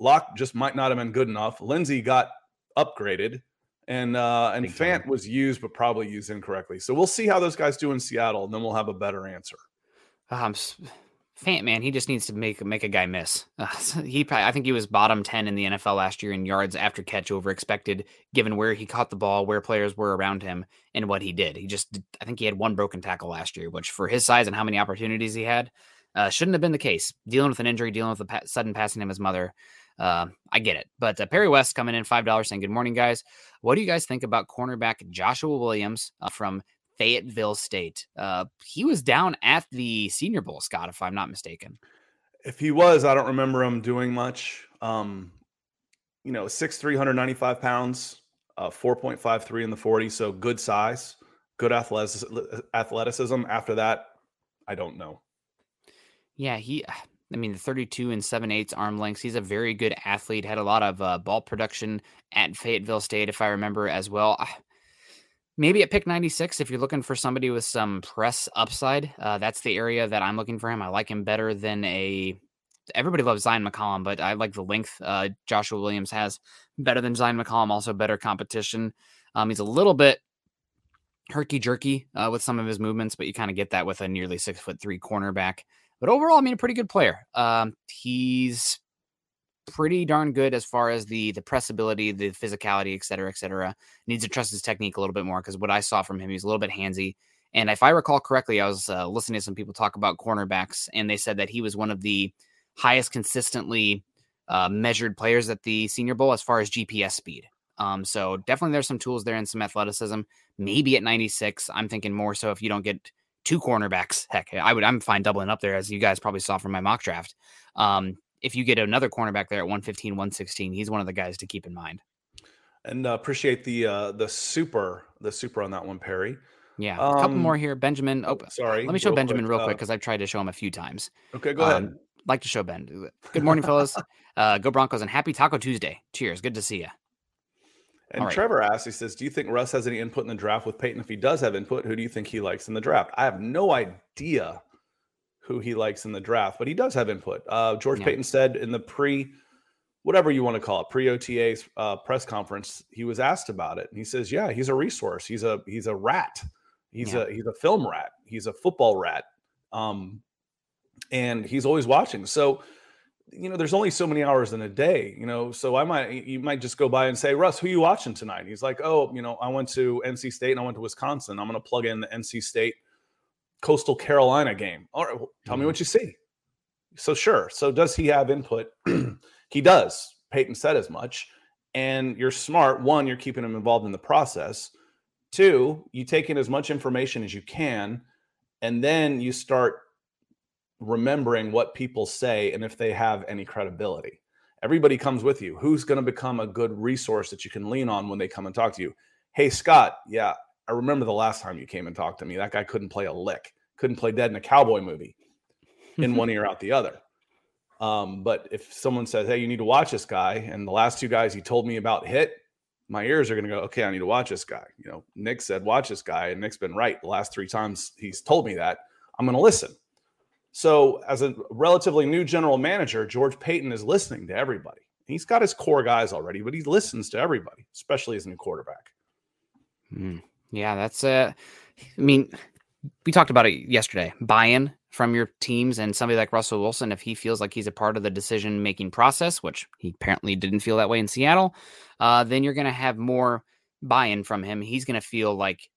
Lock just might not have been good enough. Lindsay got upgraded, and uh, and Big time. Fant was used, but probably used incorrectly. So we'll see how those guys do in Seattle, and then we'll have a better answer. Um, s- Fant man, he just needs to make make a guy miss. Uh, so he, probably, I think he was bottom ten in the NFL last year in yards after catch over expected, given where he caught the ball, where players were around him, and what he did. He just, I think he had one broken tackle last year, which for his size and how many opportunities he had, uh, shouldn't have been the case. Dealing with an injury, dealing with a pa- sudden passing him his mother. Uh, I get it. But uh, Perry West coming in five dollars saying, "Good morning, guys. What do you guys think about cornerback Joshua Williams uh, from Fayetteville State. Uh, he was down at the Senior Bowl, Scott, if I'm not mistaken. If he was, I don't remember him doing much. Um, you know, six three hundred ninety five pounds, uh, four point five three in the forty, so good size, good athleticism. After that, I don't know. Yeah, he. I mean, the 32 and 7 eighths arm lengths. He's a very good athlete. Had a lot of uh, ball production at Fayetteville State, if I remember as well. I, maybe at pick 96 if you're looking for somebody with some press upside uh, that's the area that i'm looking for him i like him better than a everybody loves zion McCollum, but I like the length uh, Joshua Williams has better than zion McCollum, also better competition. Um, he's a little bit herky jerky uh, with some of his movements, but you kind of get that with a nearly six foot three cornerback. But overall, I mean, a pretty good player. Um, he's pretty darn good as far as the the pressability, the physicality, et cetera, et cetera. Needs to trust his technique a little bit more because what I saw from him, he's a little bit handsy. And if I recall correctly, I was uh, listening to some people talk about cornerbacks, and they said that he was one of the highest consistently uh, measured players at the Senior Bowl as far as GPS speed. Um, so definitely there's some tools there and some athleticism. Maybe at 96, I'm thinking more so if you don't get two cornerbacks. Heck, I would I'm fine doubling up there as you guys probably saw from my mock draft. Um, if you get another cornerback there at 115, 116, he's one of the guys to keep in mind. And uh, appreciate the uh, the super the super on that one, Perry. Yeah, a couple um, more here. Benjamin. Oh, sorry. Let me show Benjamin quick. real quick because uh, I've tried to show him a few times. Okay, go um, ahead. Like to show Ben. Good morning, fellas. Uh, go Broncos and happy Taco Tuesday. Cheers. Good to see you. And right. Trevor asks, he says, Do you think Russ has any input in the draft with Peyton? If he does have input, who do you think he likes in the draft? I have no idea who he likes in the draft, but he does have input. Uh, George yeah. Paton said in the pre, whatever you want to call it, pre OTA uh, press conference, he was asked about it, and he says, "Yeah, he's a resource. He's a he's a rat. He's yeah. a he's a film rat. He's a football rat. Um, and he's always watching. So." You know, there's only so many hours in a day, you know. So I might you might just go by and say, Russ, who you watching tonight? He's like, Oh, you know, I went to NC State and I went to Wisconsin. I'm gonna plug in the NC State Coastal Carolina game. All right, well, tell mm-hmm. me what you see. So sure. So does he have input? he does. Peyton said as much. And you're smart. One, you're keeping him involved in the process. Two, you take in as much information as you can, and then you start remembering what people say and if they have any credibility. Everybody comes with you. Who's going to become a good resource that you can lean on when they come and talk to you? Hey, Scott, yeah, I remember the last time you came and talked to me. That guy couldn't play a lick, couldn't play dead in a cowboy movie in one ear out the other. Um, but if someone says, Hey, you need to watch this guy, and the last two guys he told me about hit, my ears are going to go, Okay, I need to watch this guy. You know, Nick said, Watch this guy. And Nick's been right. The last three times he's told me that, I'm going to listen. So, as a relatively new general manager, George Paton is listening to everybody. He's got his core guys already, but he listens to everybody, especially as a new quarterback. Mm. Yeah, that's uh I mean, we talked about it yesterday. Buy-in from your teams and somebody like Russell Wilson, if he feels like he's a part of the decision making process, which he apparently didn't feel that way in Seattle, uh, then you're going to have more buy in from him. He's going to feel like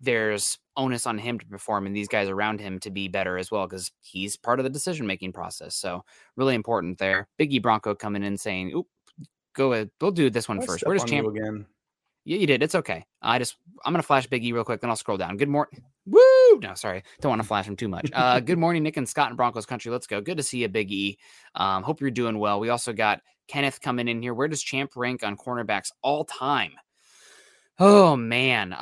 there's onus on him to perform and these guys around him to be better as well because he's part of the decision making process. So, really important there. Biggie Bronco coming in saying, Oop, go ahead. We'll do this one first. We're just champ- again. Yeah, you did. It's okay. I just I'm gonna flash Big E real quick, then I'll scroll down. Good morning. Woo! No, sorry, don't want to flash him too much. Uh, good morning, Nick and Scott and Broncos country. Let's go. Good to see you, Big E. Um, hope you're doing well. We also got Kenneth coming in here. Where does Champ rank on cornerbacks all time? Oh man,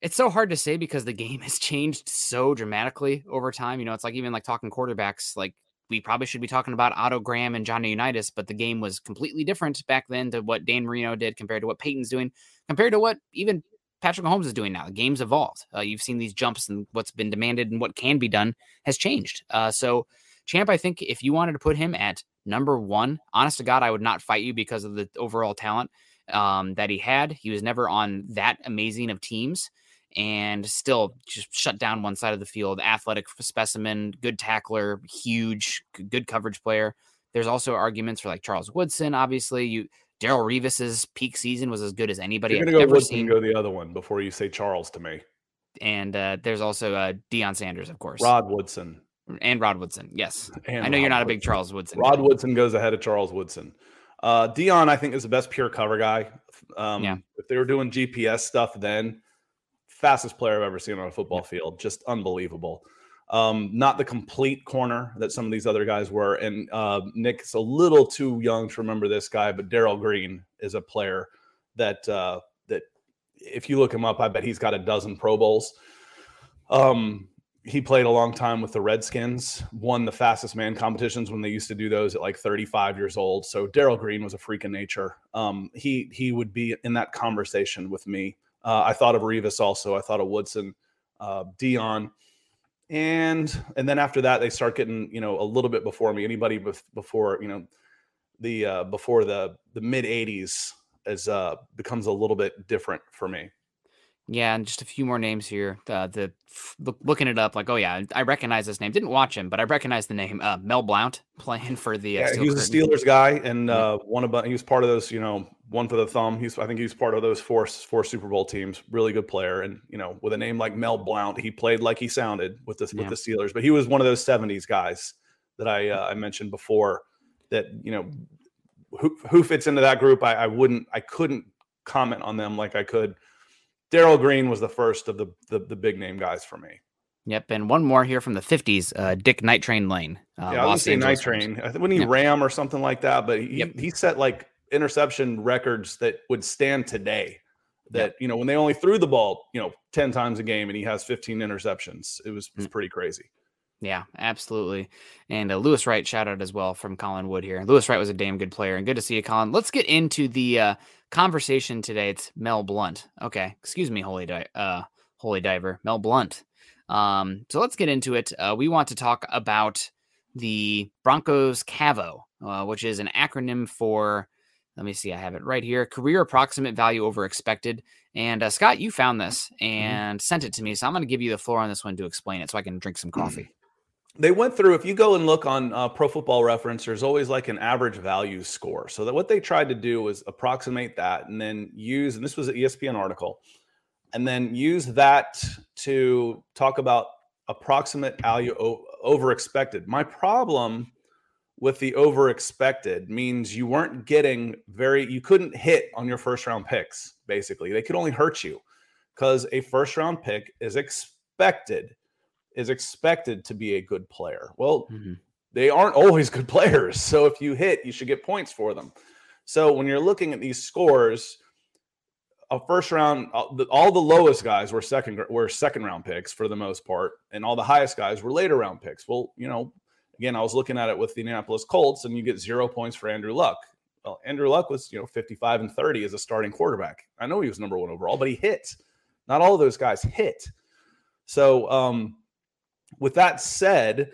it's so hard to say because the game has changed so dramatically over time. You know, it's like even like talking quarterbacks, like we probably should be talking about Otto Graham and Johnny Unitas, but the game was completely different back then to what Dan Marino did compared to what Peyton's doing, compared to what even Patrick Mahomes is doing now. The game's evolved. Uh, you've seen these jumps and what's been demanded and what can be done has changed. Uh, so, Champ, I think if you wanted to put him at number one, honest to God, I would not fight you because of the overall talent um, that he had. He was never on that amazing of teams and still just shut down one side of the field. Athletic specimen, good tackler, huge, good coverage player. There's also arguments for like Charles Woodson. Obviously, you Darrelle Revis's peak season was as good as anybody You're gonna I've go ever seen. Go the other one before you say Charles to me. And uh, there's also uh, Deion Sanders, of course. Rod Woodson. And Rod Woodson, yes. And I know Rod you're not Woodson. a big Charles Woodson. Rod. Woodson goes ahead of Charles Woodson. Uh, Deion, I think, is the best pure cover guy. Um, yeah. If they were doing GPS stuff then, fastest player I've ever seen on a football field. Just unbelievable. Um, not the complete corner that some of these other guys were. And uh, Nick's a little too young to remember this guy, but Darrell Green is a player that uh, that if you look him up, I bet he's got a dozen Pro Bowls. Um, he played a long time with the Redskins, won the fastest man competitions when they used to do those at like 35 years old. So Darrell Green was a freak of nature. Um, he he would be in that conversation with me Uh, I thought of Revis also. I thought of Woodson, uh, Deion, and and then after that they start getting you know a little bit before me. Anybody before you know the uh, before the the mid '80s is uh, becomes a little bit different for me. Yeah, and just a few more names here. Uh, the looking it up, like, oh yeah, I recognize this name. Didn't watch him, but I recognize the name. Uh, Mel Blount playing for the. Uh, yeah, he was a Steelers guy, and uh, one of he was part of those. You know, one for the thumb. He's I think he was part of those four four Super Bowl teams. Really good player, and you know, with a name like Mel Blount, he played like he sounded with the yeah. with the Steelers. But he was one of those '70s guys that I uh, I mentioned before. That you know, who who fits into that group? I, I wouldn't, I couldn't comment on them like I could Darrell Green was the first of the, the, the big name guys for me. Yep, and one more here from the '50s, uh, Dick Night Train Lane. Uh, yeah, I was say Night Train. I think when he yep. ram or something like that, but he yep. he set like interception records that would stand today. That yep. you know when they only threw the ball, you know, ten times a game, and he has 15 interceptions. It was, it was mm. pretty crazy. Yeah, absolutely. And uh, Louis Wright shout out as well from Colin Wood here. Louis Wright was a damn good player and good to see you, Colin. Let's get into the uh, conversation today. It's Mel Blount. Okay, excuse me, holy di- uh, holy diver, Mel Blount. Um, so let's get into it. Uh, we want to talk about the Broncos CAVOE, uh, which is an acronym for. Let me see. I have it right here. Career approximate value over expected. And uh, Scott, you found this mm-hmm. and mm-hmm. sent it to me, so I'm going to give you the floor on this one to explain it, so I can drink some coffee they went through if you go and look on uh, pro football reference there's always like an average value score. So that what they tried to do was approximate that and then use and this was an espn article and then use that to talk about approximate value over expected my problem with the over expected means you weren't getting very you couldn't hit on your first round picks basically. They could only hurt you because a first round pick is expected is expected to be a good player. Well, mm-hmm. they aren't always good players. So if you hit, you should get points for them. So when you're looking at these scores, a first round, uh, all the lowest guys were second were second round picks for the most part, and all the highest guys were later round picks. Well, you know, again, I was looking at it with the Indianapolis Colts, and you get zero points for Andrew Luck. Well, Andrew Luck was you know 55 and 30 as a starting quarterback. I know he was number one overall, but he hit. Not all of those guys hit. So um, with that said,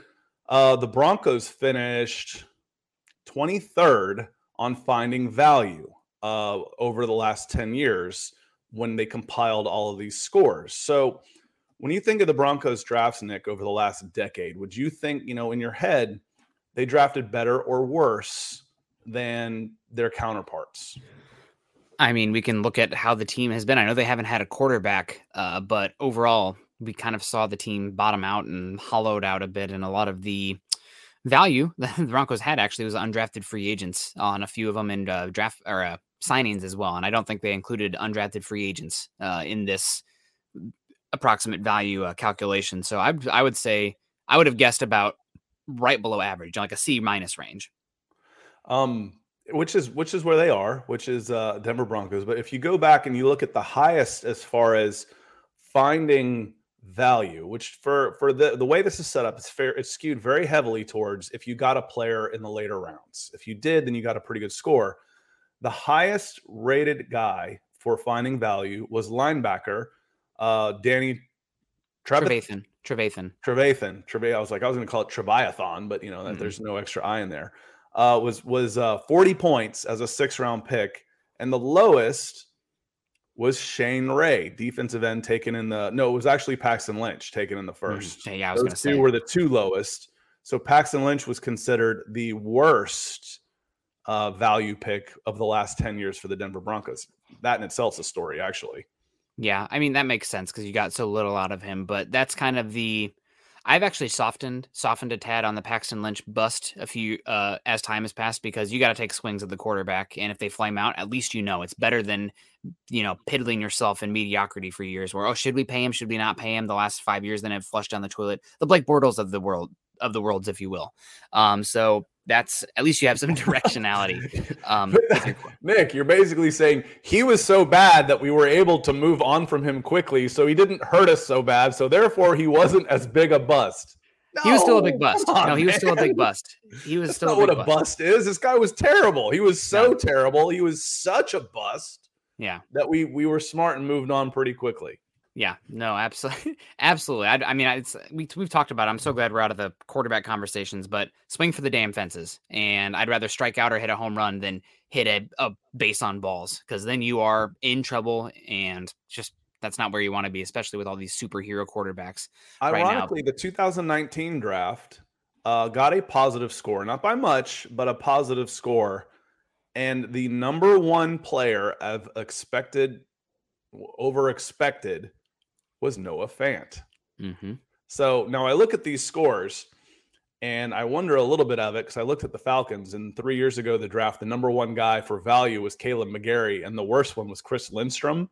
uh, the Broncos finished 23rd on finding value uh, over the last 10 years when they compiled all of these scores. So, when you think of the Broncos drafts, Nick, over the last decade, would you think, you know, in your head, they drafted better or worse than their counterparts? I mean, we can look at how the team has been. I know they haven't had a quarterback, uh, but overall, we kind of saw the team bottom out and hollowed out a bit, and a lot of the value that the Broncos had actually was undrafted free agents on a few of them and uh, draft or uh, signings as well. And I don't think they included undrafted free agents uh, in this approximate value uh, calculation. So I I would say I would have guessed about right below average, like a C minus range. Um, which is which is where they are, which is uh, Denver Broncos. But if you go back and you look at the highest as far as finding value, which for for the the way this is set up, it's fair. It's skewed very heavily towards if you got a player in the later rounds. If you did, then you got a pretty good score. The highest rated guy for finding value was linebacker uh, Danny Trevathan. Trevathan. Trevathan. Trevathan. I was like, I was going to call it Treviathon, but you know, mm-hmm. there's no extra I in there. Uh, was was uh, 40 points as a six round pick, and the lowest was Shane Ray, defensive end taken in the no, it was actually Paxton Lynch taken in the 1st mm-hmm. Yeah, I was Those two say. were the two lowest. So Paxton Lynch was considered the worst uh, value pick of the last 10 years for the Denver Broncos. That in itself is a story, actually. Yeah, I mean that makes sense because you got so little out of him, but that's kind of the I've actually softened softened a tad on the Paxton Lynch bust a few uh, as time has passed because you got to take swings at the quarterback, and if they flame out, at least you know it's better than you know piddling yourself in mediocrity for years. Where oh, should we pay him? Should we not pay him? The last five years, then have flushed down the toilet. The Blake Bortles of the world of the worlds, if you will. Um, so that's at least you have some directionality. Um, Nick, you're basically saying he was so bad that we were able to move on from him quickly, so he didn't hurt us so bad, so therefore he wasn't as big a bust. No, he was still a big bust. On, no, he was still a big bust. He was That's still not a what a bust. bust. is. This guy was terrible. He was so terrible. He was such a bust. Yeah. That we we were smart and moved on pretty quickly. Yeah, no, absolutely, absolutely. I, I mean, it's we, we've talked about. It. I'm so glad we're out of the quarterback conversations, but swing for the damn fences. And I'd rather strike out or hit a home run than hit a, a base on balls because then you are in trouble, and just that's not where you want to be, especially with all these superhero quarterbacks. Ironically, right the 2019 draft uh, got a positive score, not by much, but a positive score, and the number one player of expected over expected was Noah Fant. Mm-hmm. So now I look at these scores and I wonder a little bit of it because I looked at the Falcons and three years ago, the draft, the number one guy for value was Kaleb McGary, and the worst one was Chris Lindstrom.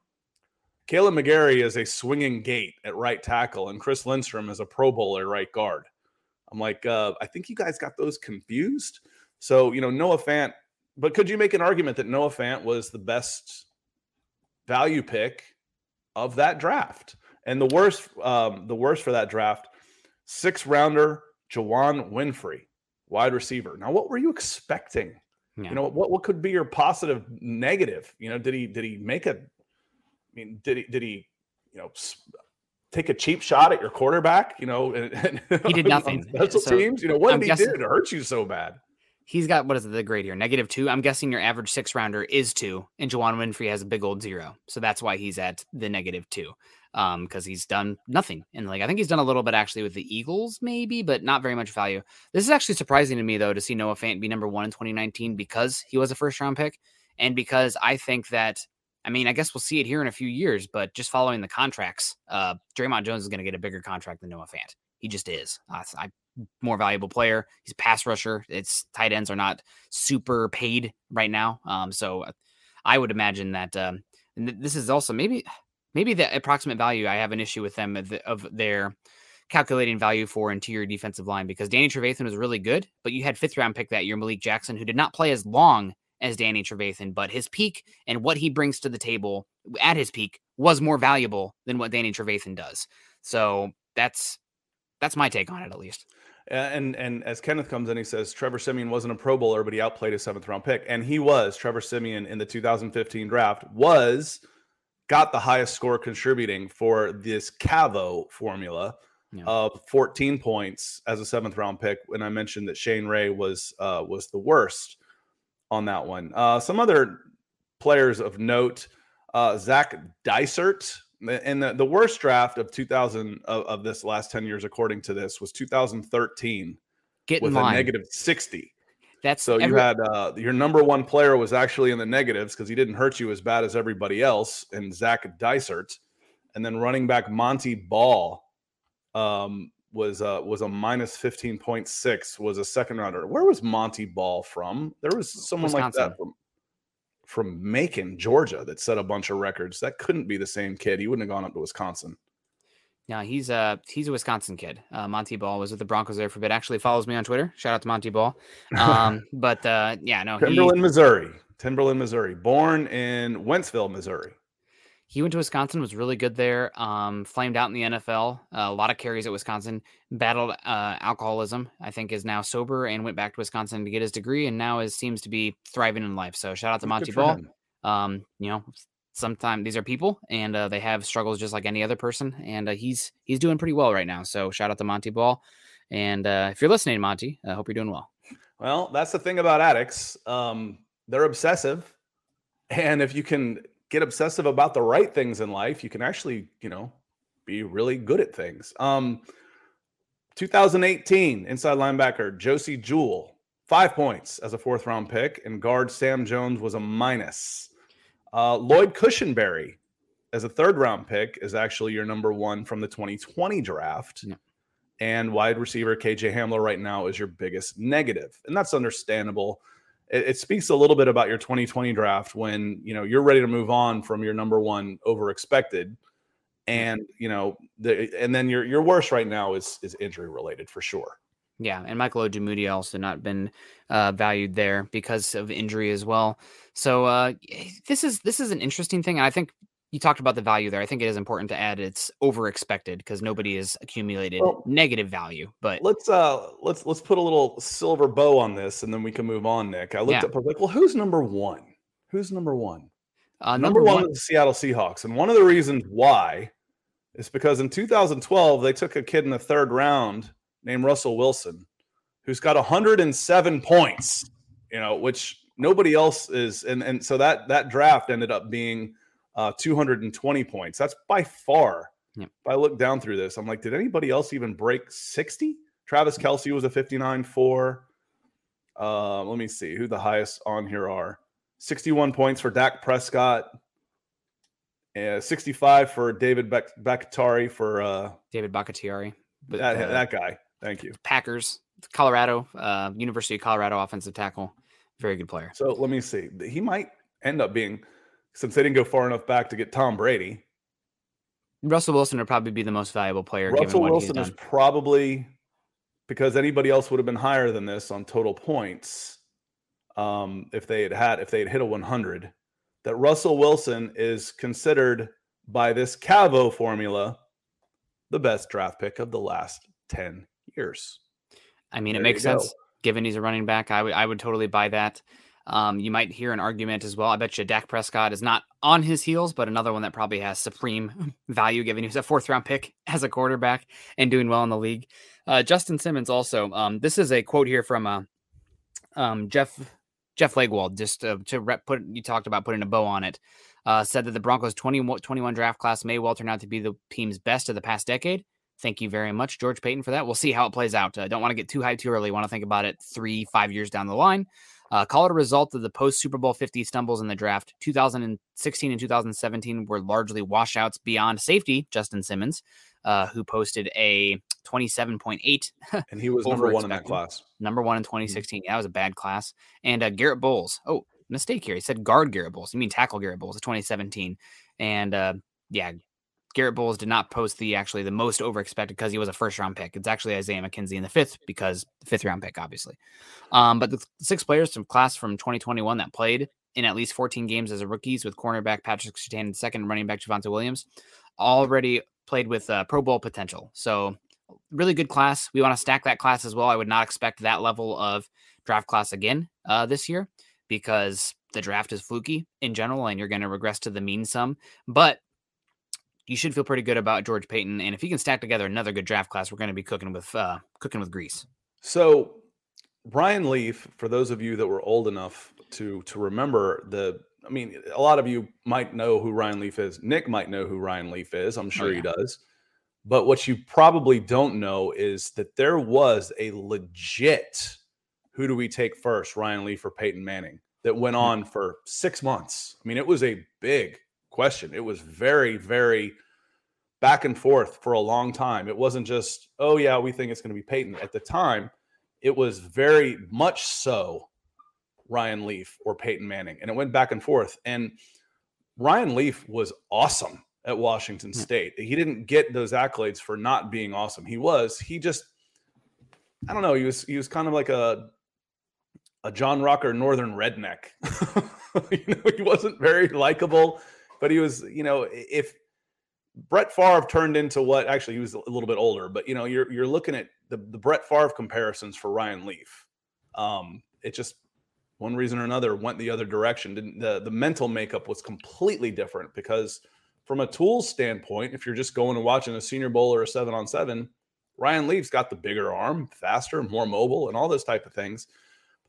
Kaleb McGary is a swinging gate at right tackle, and Chris Lindstrom is a Pro Bowler right guard. I'm like, uh, I think you guys got those confused. So, you know, Noah Fant, but could you make an argument that Noah Fant was the best value pick of that draft? And the worst, um, the worst for that draft, six rounder Juwann Winfree, wide receiver. Now, what were you expecting? Yeah. You know, what what could be your positive, negative? You know, did he did he make a? I mean, did he did he, you know, take a cheap shot at your quarterback? You know, and, he did nothing. special so teams. You know, what I'm did he do to hurt you so bad? He's got what is the grade here? Negative two. I'm guessing your average six rounder is two, and Juwann Winfree has a big old zero, so that's why he's at the negative two um because he's done nothing and like i think he's done a little bit actually with the eagles maybe but not very much value. This is actually surprising to me though to see noah fant be number one in 2019 because he was a first round pick and because i think that i mean i guess we'll see it here in a few years but just following the contracts uh Dre'Mont jones is going to get a bigger contract than noah fant. He just is. Uh, I, more valuable player. He's a pass rusher. It's tight ends are not super paid right now um so i would imagine that um this is also maybe maybe the approximate value I have an issue with them of, the, of their calculating value for interior defensive line because Danny Trevathan was really good, but you had fifth round pick that year, Malik Jackson, who did not play as long as Danny Trevathan, but his peak and what he brings to the table at his peak was more valuable than what Danny Trevathan does. So that's that's my take on it at least. And and as Kenneth comes in, he says Trevor Siemian wasn't a Pro Bowler, but he outplayed a seventh round pick, and he was. Trevor Siemian in the 2015 draft was got the highest score contributing for this CAVOE formula yeah. of 14 points as a seventh round pick. And I mentioned that Shane Ray was uh, was the worst on that one. Uh, some other players of note: uh, Zach Dysert. And the, the worst draft of 2000 of, of, this last 10 years, according to this, was 2013 Get with a negative 60. That's so every- you had uh, your number one player was actually in the negatives because he didn't hurt you as bad as everybody else, and Zach Dysert, and then running back Montee Ball um, was uh, was a minus fifteen point six, was a second rounder. Where was Montee Ball from? There was someone Wisconsin. like that from from Macon, Georgia, that set a bunch of records. That couldn't be the same kid. He wouldn't have gone up to Wisconsin. Yeah, he's a he's a Wisconsin kid. Uh, Montee Ball was with the Broncos there for a bit. Actually, follows me on Twitter. Shout out to Montee Ball. Um, but uh, yeah, no, Timberland, he, Missouri. Timberland, Missouri. Born in Wentzville, Missouri. He went to Wisconsin. Was really good there. Um, flamed out in the NFL. Uh, a lot of carries at Wisconsin. Battled uh, alcoholism. I think is now sober and went back to Wisconsin to get his degree, and now is seems to be thriving in life. So shout out to Montee Ball. Um, you know, sometimes these are people and uh, they have struggles just like any other person and uh, he's he's doing pretty well right now so shout out to montee ball and uh, if you're listening montee i hope you're doing well. Well that's the thing about addicts um, they're obsessive and if you can get obsessive about the right things in life you can actually you know be really good at things. Um, 2018 inside linebacker josey jewell five points as a fourth round pick and guard sam jones was a minus uh, Lloyd Cushenberry, as a third round pick, is actually your number one from the 2020 draft. Yeah. And wide receiver KJ Hamler right now is your biggest negative. And that's understandable. It, it, speaks a little bit about your 2020 draft when you know you're ready to move on from your number one over expected. And you know, the, and then your your worst right now is is injury related for sure. Yeah, and Michael Ojemudia also not been uh, valued there because of injury as well. So uh, this is this is an interesting thing, I think you talked about the value there. I think it is important to add it's over expected because nobody has accumulated well, negative value. But let's uh let's let's put a little silver bow on this, and then we can move on. Nick, I looked yeah. up. I was like, well, who's number one? Who's number one? Uh, number, number one, one, the Seattle Seahawks, and one of the reasons why is because in 2012 they took a kid in the third round named Russell Wilson, who's got 107 points. You know, which nobody else is, and and so that that draft ended up being uh, 220 points. That's by far. If I look down through this, I'm like, did anybody else even break 60? Travis Kelce was a 59 4. Uh, let me see who the highest on here are. 61 points for Dak Prescott. Uh, 65 for David Beck- Bakhtiari for uh, David Bakhtiari. That, uh, that guy. Thank you. Packers, Colorado, uh, University of Colorado offensive tackle. Very good player. So let me see. He might end up being, since they didn't go far enough back to get Tom Brady. Russell Wilson would probably be the most valuable player. Russell Wilson is probably because anybody else would have been higher than this on total points um, if they had had if they had hit a 100. That Russell Wilson is considered by this CAVOE formula the best draft pick of the last 10 years. I mean, there it makes sense given he's a running back. I would I would totally buy that. Um, you might hear an argument as well. I bet you Dak Prescott is not on his heels, but another one that probably has supreme value given he's a fourth round pick as a quarterback and doing well in the league. Uh, Justin Simmons also. Um, this is a quote here from uh, um, Jeff Jeff Legwold. Just uh, to rep, put you talked about putting a bow on it. Uh, said that the Broncos 20, 21 draft class may well turn out to be the team's best of the past decade. Thank you very much, George Paton, for that. We'll see how it plays out. Uh, don't want to get too high too early. Want to think about it three, five years down the line. Uh, call it a result of the post Super Bowl 50 stumbles in the draft. 2016 and 2017 were largely washouts beyond safety. Justin Simmons, uh, who posted a 27.8. and he was number one in that class. Number one in 2016. Mm-hmm. Yeah, that was a bad class. And uh, Garett Bolles. Oh, mistake here. He said guard Garett Bolles. You mean tackle Garett Bolles, 2017. And uh, yeah, Garett Bolles did not post the actually the most over expected because he was a first round pick. It's actually Isaiah McKenzie in the fifth because fifth round pick, obviously. Um, but the six players from class from 2021 that played in at least 14 games as a rookies with cornerback Patrick Surtain second, running back Javonte Williams, already played with uh, Pro Bowl potential. So really good class. We want to stack that class as well. I would not expect that level of draft class again uh, this year because the draft is fluky in general and you're going to regress to the mean sum. But you should feel pretty good about George Paton. And if he can stack together another good draft class, we're going to be cooking with uh, cooking with grease. So Ryan Leaf, for those of you that were old enough to to remember the, I mean, a lot of you might know who Ryan Leaf is. Nick might know who Ryan Leaf is. I'm oh, sure oh, yeah. he does. But what you probably don't know is that there was a legit who do we take first, Ryan Leaf or Peyton Manning, that went hmm. on for six months. I mean, it was a big question. It was very, very back and forth for a long time. It wasn't just, oh, yeah, we think it's going to be Peyton. At the time, it was very much so Ryan Leaf or Peyton Manning. And it went back and forth. And Ryan Leaf was awesome at Washington hmm. State. He didn't get those accolades for not being awesome. He was, he just, I don't know, he was he was kind of like a a John Rocker northern redneck. you know, he wasn't very likable but he was, you know, if Brett Favre turned into what actually he was a little bit older, but you know, you're you're looking at the, the Brett Favre comparisons for Ryan Leaf. Um, it just one reason or another went the other direction. Didn't the the mental makeup was completely different because from a tools standpoint, if you're just going and watching a senior bowl or a seven on seven, Ryan Leaf's got the bigger arm, faster, more mobile, and all those type of things.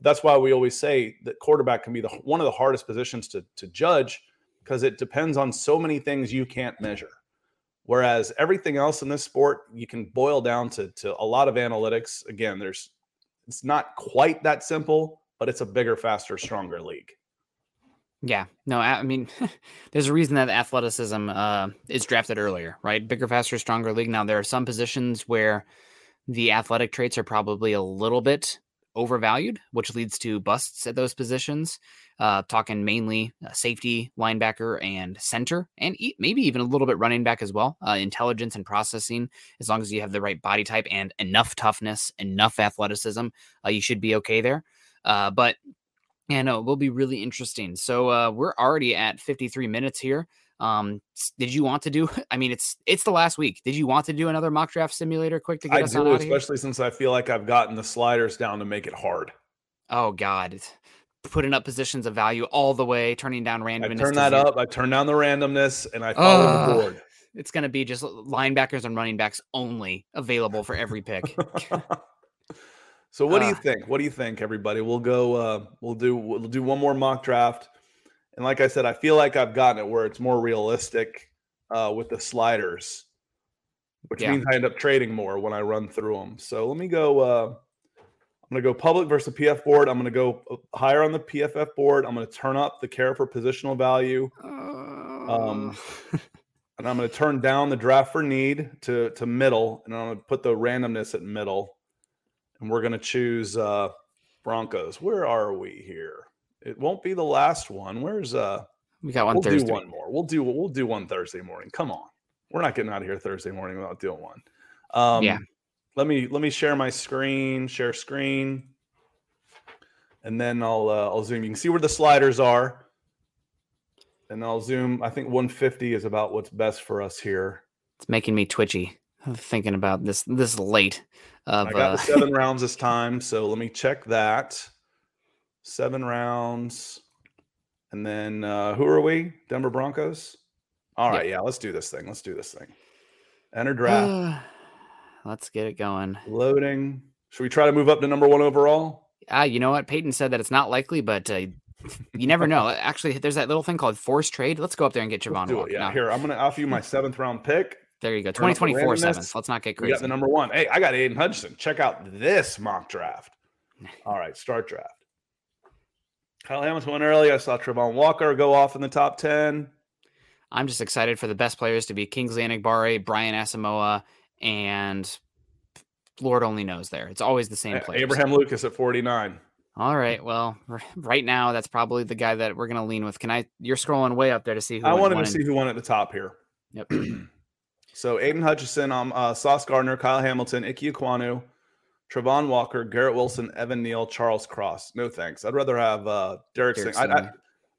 That's why we always say that quarterback can be the one of the hardest positions to to judge because it depends on so many things you can't measure. Whereas everything else in this sport, you can boil down to, to a lot of analytics. Again, there's it's not quite that simple, but it's a bigger, faster, stronger league. Yeah, no, I mean, there's a reason that athleticism uh, is drafted earlier, right? Bigger, faster, stronger league. Now, there are some positions where the athletic traits are probably a little bit overvalued, which leads to busts at those positions uh, talking mainly uh, safety, linebacker, and center, and e- maybe even a little bit running back as well. Uh, intelligence and processing, as long as you have the right body type and enough toughness, enough athleticism, uh, you should be okay there. Uh, but yeah, no, it will be really interesting. So uh, we're already at 53 minutes here. Um, did you want to do? I mean, it's it's the last week. Did you want to do another mock draft simulator quick to get I us do, especially since I feel like I've gotten the sliders down to make it hard. Oh God, putting up positions of value all the way, turning down randomness. I turn that zero. up. I turn down the randomness, and I follow uh, the board. It's going to be just linebackers and running backs only available for every pick. so, what uh, do you think? What do you think, everybody? We'll go. Uh, we'll do. We'll do one more mock draft, and like I said, I feel like I've gotten it where it's more realistic uh, with the sliders, which yeah. means I end up trading more when I run through them. So let me go. Uh, I'm going to go public versus PF board. I'm going to go uh, higher on the PFF board. I'm going to turn up the care for positional value. Um, and I'm going to turn down the draft for need to, to middle. And I'm going to put the randomness at middle. And we're going to choose uh, Broncos. Where are we here? It won't be the last one. Where's uh? We got one we'll Thursday. do one more. We'll do we'll do one Thursday morning. Come on, we're not getting out of here Thursday morning without doing one. Um, yeah let me let me share my screen, share screen, and then I'll uh, I'll zoom. You can see where the sliders are, and I'll zoom. I think 150 is about what's best for us here. It's making me twitchy thinking about this this late. Of, I got uh... seven rounds this time, so let me check that. Seven rounds, and then uh, who are we? Denver Broncos. All right, yeah, let's do this thing. Let's do this thing. Enter draft. Let's get it going. Loading. Should we try to move up to number one overall? Ah, uh, you know what? Peyton said that it's not likely, but uh, you never know. Actually, there's that little thing called force trade. Let's go up there and get Javon Walker. Yeah, here I'm going to offer you my seventh round pick. There you go. 2024 seventh. Let's not get crazy. We got the number one. Hey, I got Aidan Hutchinson. Check out this mock draft. All right, start draft. Kyle Hamilton went early. I saw Travon Walker go off in the top 10. I'm just excited for the best players to be Kingsley Enagbare, Brian Asamoah, and Lord only knows there. It's always the same player. Abraham Lucas at 49. All right. Well, right now that's probably the guy that we're going to lean with. Can I? You're scrolling way up there to see who. I wanted to see who won at the top here. Yep. so Aidan Hutchinson, um, uh, Sauce Gardner, Kyle Hamilton, Ike Ekwonu, Travon Walker, Garrett Wilson, Evan Neal, Charles Cross. No thanks. I'd rather have uh, Derek, Derek Sting. I'd,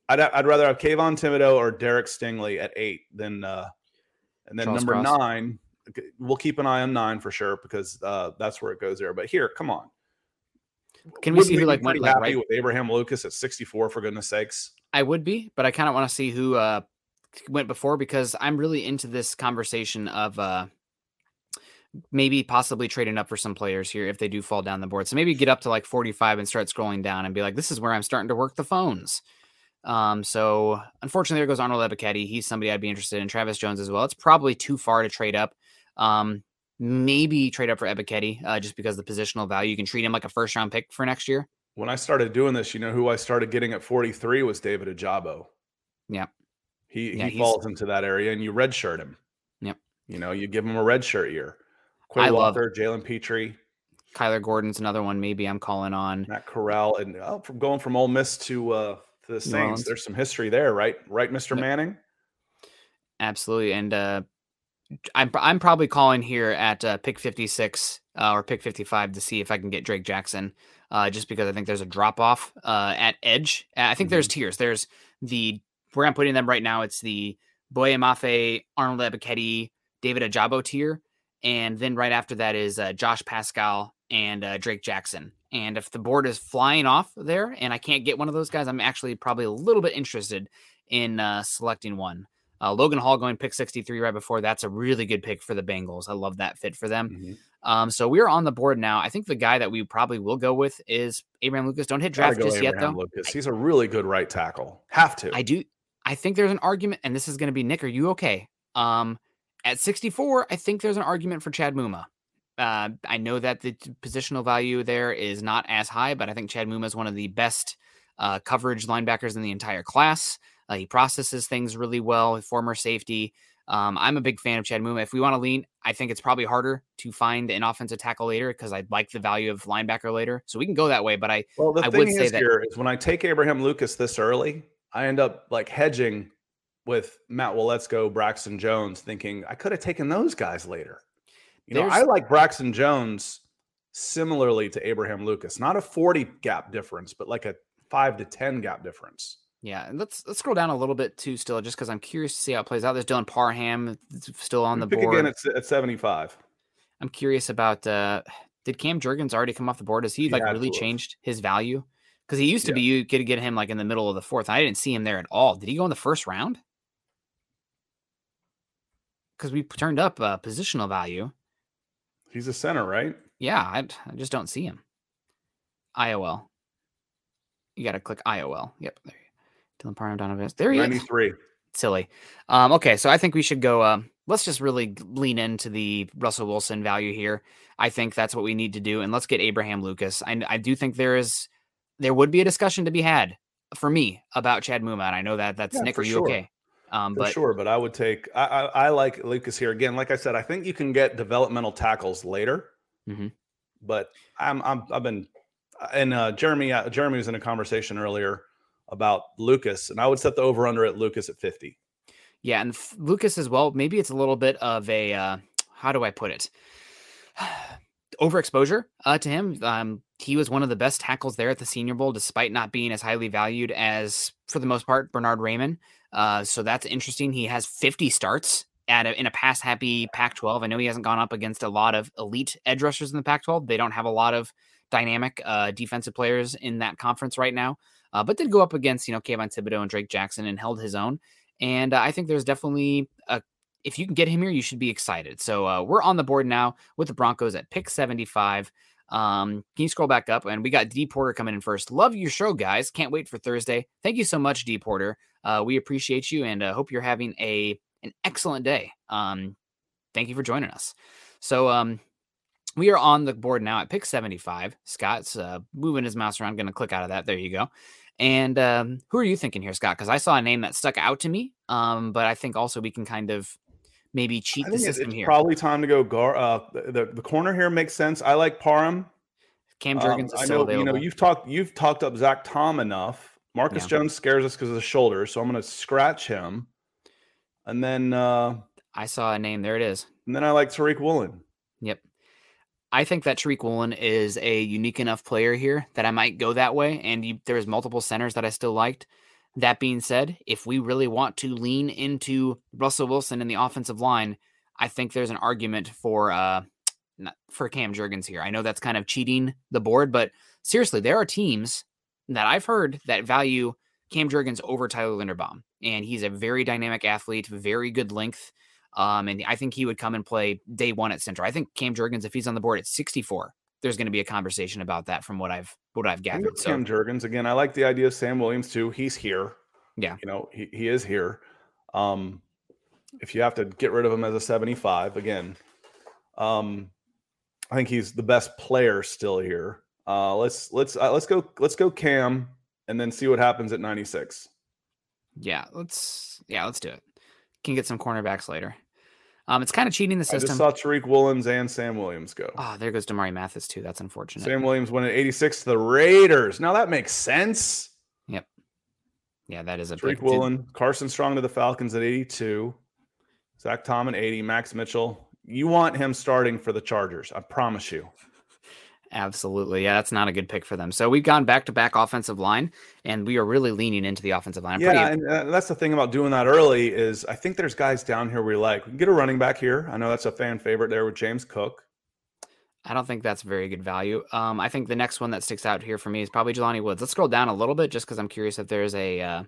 I'd, I'd, rather have Kayvon Thibodeaux or Derek Stingley at eight than uh, and then Charles number Cross. nine we'll keep an eye on nine for sure because uh, that's where it goes there. But here, come on. Can we Wouldn't see who like went like right with Abraham Lucas at 64 for goodness sakes? I would be, but I kind of want to see who uh, went before because I'm really into this conversation of uh, maybe possibly trading up for some players here if they do fall down the board. So maybe get up to like 45 and start scrolling down and be like, this is where I'm starting to work the phones. Um, so unfortunately, there goes Arnold Ebiketie. He's somebody I'd be interested in. Travis Jones as well. It's probably too far to trade up. Um, maybe trade up for Ebiketie uh, just because the positional value. You can treat him like a first round pick for next year. When I started doing this, you know who I started getting at 43 was David Ojabo. Yeah. He yeah, he falls into that area and you redshirt him. Yep. You know, you give him a red shirt year. Quay I Walker, Jalen Pitre. Kyler Gordon's another one. Maybe I'm calling on Matt Corral and oh, from going from Ole Miss to uh to the Saints. There's some history there, right? Right, Mr. Yep. Manning. Absolutely, and uh, I'm I'm probably calling here at uh, pick 56 uh, or pick 55 to see if I can get Drake Jackson, uh, just because I think there's a drop off uh, at edge. I think mm-hmm. there's tiers. There's the where I'm putting them right now. It's the Boye Mafe, Arnold Ebiketie, David Ojabo tier, and then right after that is uh, Josh Paschal and uh, Drake Jackson. And if the board is flying off there and I can't get one of those guys, I'm actually probably a little bit interested in selecting one. Uh, Logan Hall going pick 63 right before. That's a really good pick for the Bengals. I love that fit for them. Mm-hmm. Um, so we're on the board now. I think the guy that we probably will go with is Abraham Lucas. Don't hit draft just Abraham yet, though. Lucas. He's a really good right tackle. Have to. I do. I think there's an argument, and this is going to be Nick. Are you okay? Um, at 64, I think there's an argument for Chad Muma. Uh, I know that the positional value there is not as high, but I think Chad Muma is one of the best uh, coverage linebackers in the entire class. Uh, he processes things really well. Former safety. Um, I'm a big fan of Chad Muma. If we want to lean, I think it's probably harder to find an offensive tackle later because I like the value of linebacker later. So we can go that way. But I, well, the I thing would say that here is when I take Abraham Lucas this early, I end up like hedging with Matt Waletzko, Braxton Jones, thinking I could have taken those guys later. You know, I like Braxton Jones similarly to Abraham Lucas, not a 40 gap difference, but like a five to 10 gap difference. Yeah, and let's let's scroll down a little bit too, still, just because I'm curious to see how it plays out. There's Dylan Parham still on the board again at, at 75. I'm curious about uh, did Cam Jurgens already come off the board? Has he, like really changed his value? Because he used to Yeah. be you could get him like in the middle of the fourth. I didn't see him there at all. Did he go in the first round? Because we turned up uh, positional value. He's a center, right? Yeah, I, I just don't see him. IOL. You got to click IOL. Yep. There you Dylan Parham, Donovan. There he is. 93. Silly. Um, okay, so I think we should go. Uh, let's just really lean into the Russell Wilson value here. I think that's what we need to do, and let's get Abraham Lucas. I, I do think there is, there would be a discussion to be had for me about Chad Muma. And I know that that's Yeah, Nick. Are you sure. okay? Um, For but sure, but I would take. I, I I like Lucas here again. Like I said, I think you can get developmental tackles later. Mhm. But I'm I'm I've been and uh, Jeremy uh, Jeremy was in a conversation earlier about Lucas, and I would set the over under at Lucas at 50. Yeah, and f- Lucas as well. Maybe it's a little bit of a uh, how do I put it? Overexposure uh, to him. Um, he was one of the best tackles there at the Senior Bowl, despite not being as highly valued as, for the most part, Bernhard Raimann. Uh, so that's interesting. He has 50 starts at a, in a pass happy Pac-12. I know he hasn't gone up against a lot of elite edge rushers in the Pac-12. They don't have a lot of dynamic uh, defensive players in that conference right now, uh, but did go up against you know Kayvon Thibodeaux and Drake Jackson and held his own. And uh, I think there's definitely a if you can get him here, you should be excited. So uh, we're on the board now with the Broncos at pick 75. Um, can you scroll back up? And we got D Porter coming in first. Love your show, guys. Can't wait for Thursday. Thank you so much, D Porter. Uh, we appreciate you and uh, hope you're having a an excellent day. Um, thank you for joining us. So um, we are on the board now at pick 75. Scott's uh, moving his mouse around. Going to click out of that. There you go. And um, who are you thinking here, Scott? Because I saw a name that stuck out to me. Um, but I think also we can kind of maybe cheat the system it's here. probably time to go. Gar, uh, the, the corner here makes sense. I like Parham. Cam Um, Jurgens is I still know available. you know you've talked you've talked up Zach Tom enough. Marcus Yeah. Jones scares us because of the shoulder, so I'm going to scratch him. And then uh, I saw a name. There it is. and then I like Tariq Woolen. Yep. I think that Tariq Woolen is a unique enough player here that I might go that way. And you, there's multiple centers that I still liked. That being said, if we really want to lean into Russell Wilson in the offensive line, I think there's an argument for uh for Cam Jurgens here. I know that's kind of cheating the board, but seriously, there are teams that I've heard that value Cam Jurgens over Tyler Linderbaum, and he's a very dynamic athlete, very good length. Um, and I think he would come and play day one at center. I think Cam Jurgens, if he's on the board at 64, there's going to be a conversation about that from what I've what I've gathered. So Cam Jurgens again. I like the idea of Sam Williams too. He's here. Yeah. you know he, he is here. Um, if you have to get rid of him as a 75 again, um, I think he's the best player still here. Uh, let's let's uh, let's go let's go Cam and then see what happens at 96. yeah, let's yeah, let's do it. Can get some cornerbacks later. Um, it's kind of cheating the system. I just saw Tariq Woolens and Sam Williams go. Ah, there goes Damarri Mathis too. That's unfortunate. Sam Williams went at 86 to the Raiders. Now that makes sense. Yep. Yeah, that is a Tariq big. Woolen, Carson Strong to the Falcons at 82. Zach Tom at 80. Max Mitchell. You want him starting for the Chargers. I promise you. Absolutely. Yeah, that's not a good pick for them. So we've gone back to back offensive line, and we are really leaning into the offensive line. I'm yeah, pretty- and uh, that's the thing about doing that early is I think there's guys down here we like. We can get a running back here. I know that's a fan favorite there with James Cook. I don't think that's very good value. Um, I think the next one that sticks out here for me is probably Jelani Woods. Let's scroll down a little bit just because I'm curious if there's a. Uh,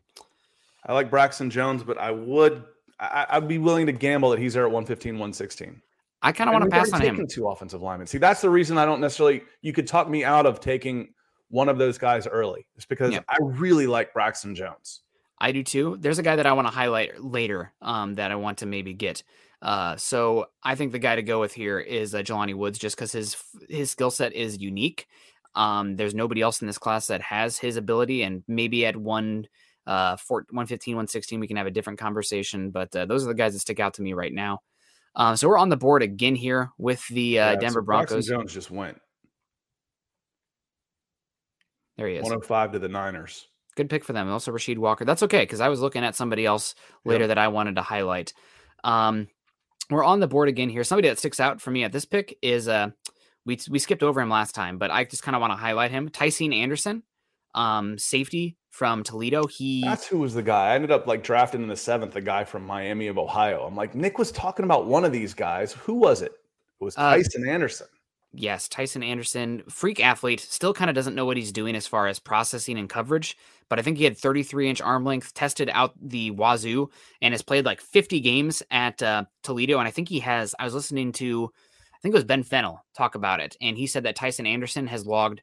I like Braxton Jones, but I would I, I'd be willing to gamble that he's there at 115, 116. I kind of want to pass on him. Two offensive linemen. See, that's the reason I don't necessarily. You could talk me out of taking one of those guys early. It's because Yeah. I really like Braxton Jones. I do too. There's a guy that I want to highlight later um, that I want to maybe get. Uh, so I think the guy to go with here is uh, Jelani Woods, just because his his skill set is unique. Um, there's nobody else in this class that has his ability, and maybe at one uh, four, 115, 116, we can have a different conversation. But uh, those are the guys that stick out to me right now. Uh, so we're on the board again here with the uh, Yeah, Denver so Broncos. Jones just went There he is. 105 to the Niners. Good pick for them. Also Rashid Walker. That's okay because I was looking at somebody else later Yep. that I wanted to highlight. Um, we're on the board again here. Somebody that sticks out for me at this pick is uh, we we skipped over him last time, but I just kind of want to highlight him. Tycen Anderson, um, safety from Toledo. He That's who was the guy. I ended up like drafting in the seventh, a guy from Miami of Ohio. I'm like, Nick was talking about one of these guys. Who was it? It was Uh, Tycen Anderson. Yes, Tycen Anderson, freak athlete, still kind of doesn't know what he's doing as far as processing and coverage, but I think he had 33 inch arm length, tested out the wazoo, and has played like 50 games at uh, Toledo. And I think he has, I was listening to, I think it was Ben Fennell talk about it, and he said that Tycen Anderson has logged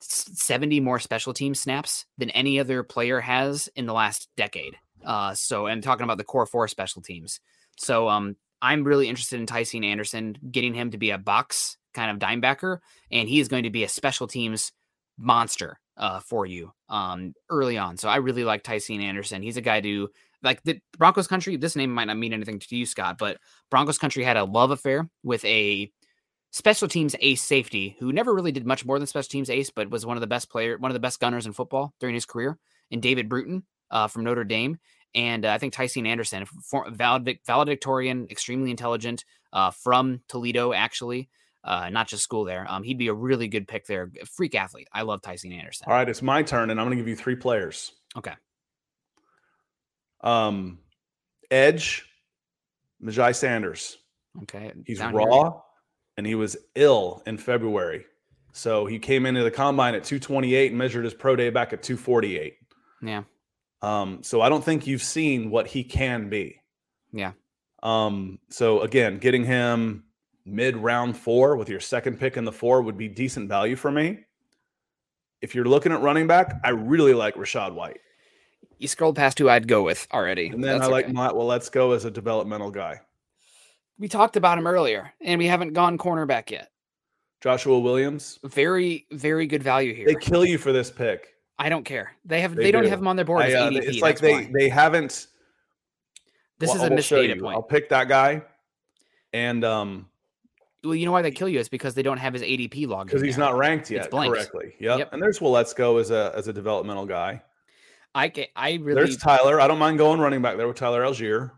70 more special team snaps than any other player has in the last decade. Uh, so, and talking about the core four special teams. So, um, I'm really interested in Tycen Anderson, getting him to be a box kind of dime backer, and he is going to be a special teams monster uh, for you um, early on. So I really like Tycen Anderson. He's a guy to like the Broncos country. This name might not mean anything to you, Scott, but Broncos country had a love affair with a special teams ace safety who never really did much more than special teams ace, but was one of the best player, one of the best gunners in football during his career. And David Bruton uh, from Notre Dame, and uh, I think Tycen Anderson, valid, valedictorian, extremely intelligent, uh, from Toledo, actually, uh, not just school there. Um, he'd be a really good pick there. Freak athlete. I love Tycen Anderson. All right, it's my turn, and I'm going to give you three players. Okay. Um, Edge, Myjai Sanders. Okay. He's raw, here. And he was ill in February. So he came into the combine at 228 and measured his pro day back at 248. Yeah. Um, so I don't think you've seen what he can be. Yeah. Um, so again, getting him mid round four with your second pick in the four would be decent value for me. If you're looking at running back, I really like Rachaad White. You scrolled past who I'd go with already. And then That's I like Matt. Well, let's go as a developmental guy. We talked about him earlier, and we haven't gone cornerback yet. Joshua Williams. Very, very good value here. They kill you for this pick. I don't care. They have they, they don't have him on their board. I, uh, it's like they why. they haven't. This well, is a missed data point. I'll pick that guy, and um. Well, you know why they kill you is because they don't have his ADP log. Because he's not ranked yet correctly. Yep. yep. And there's well, as a as a developmental guy. I can, I really. There's Tyler. I don't mind going running back there with Tyler Allgeier.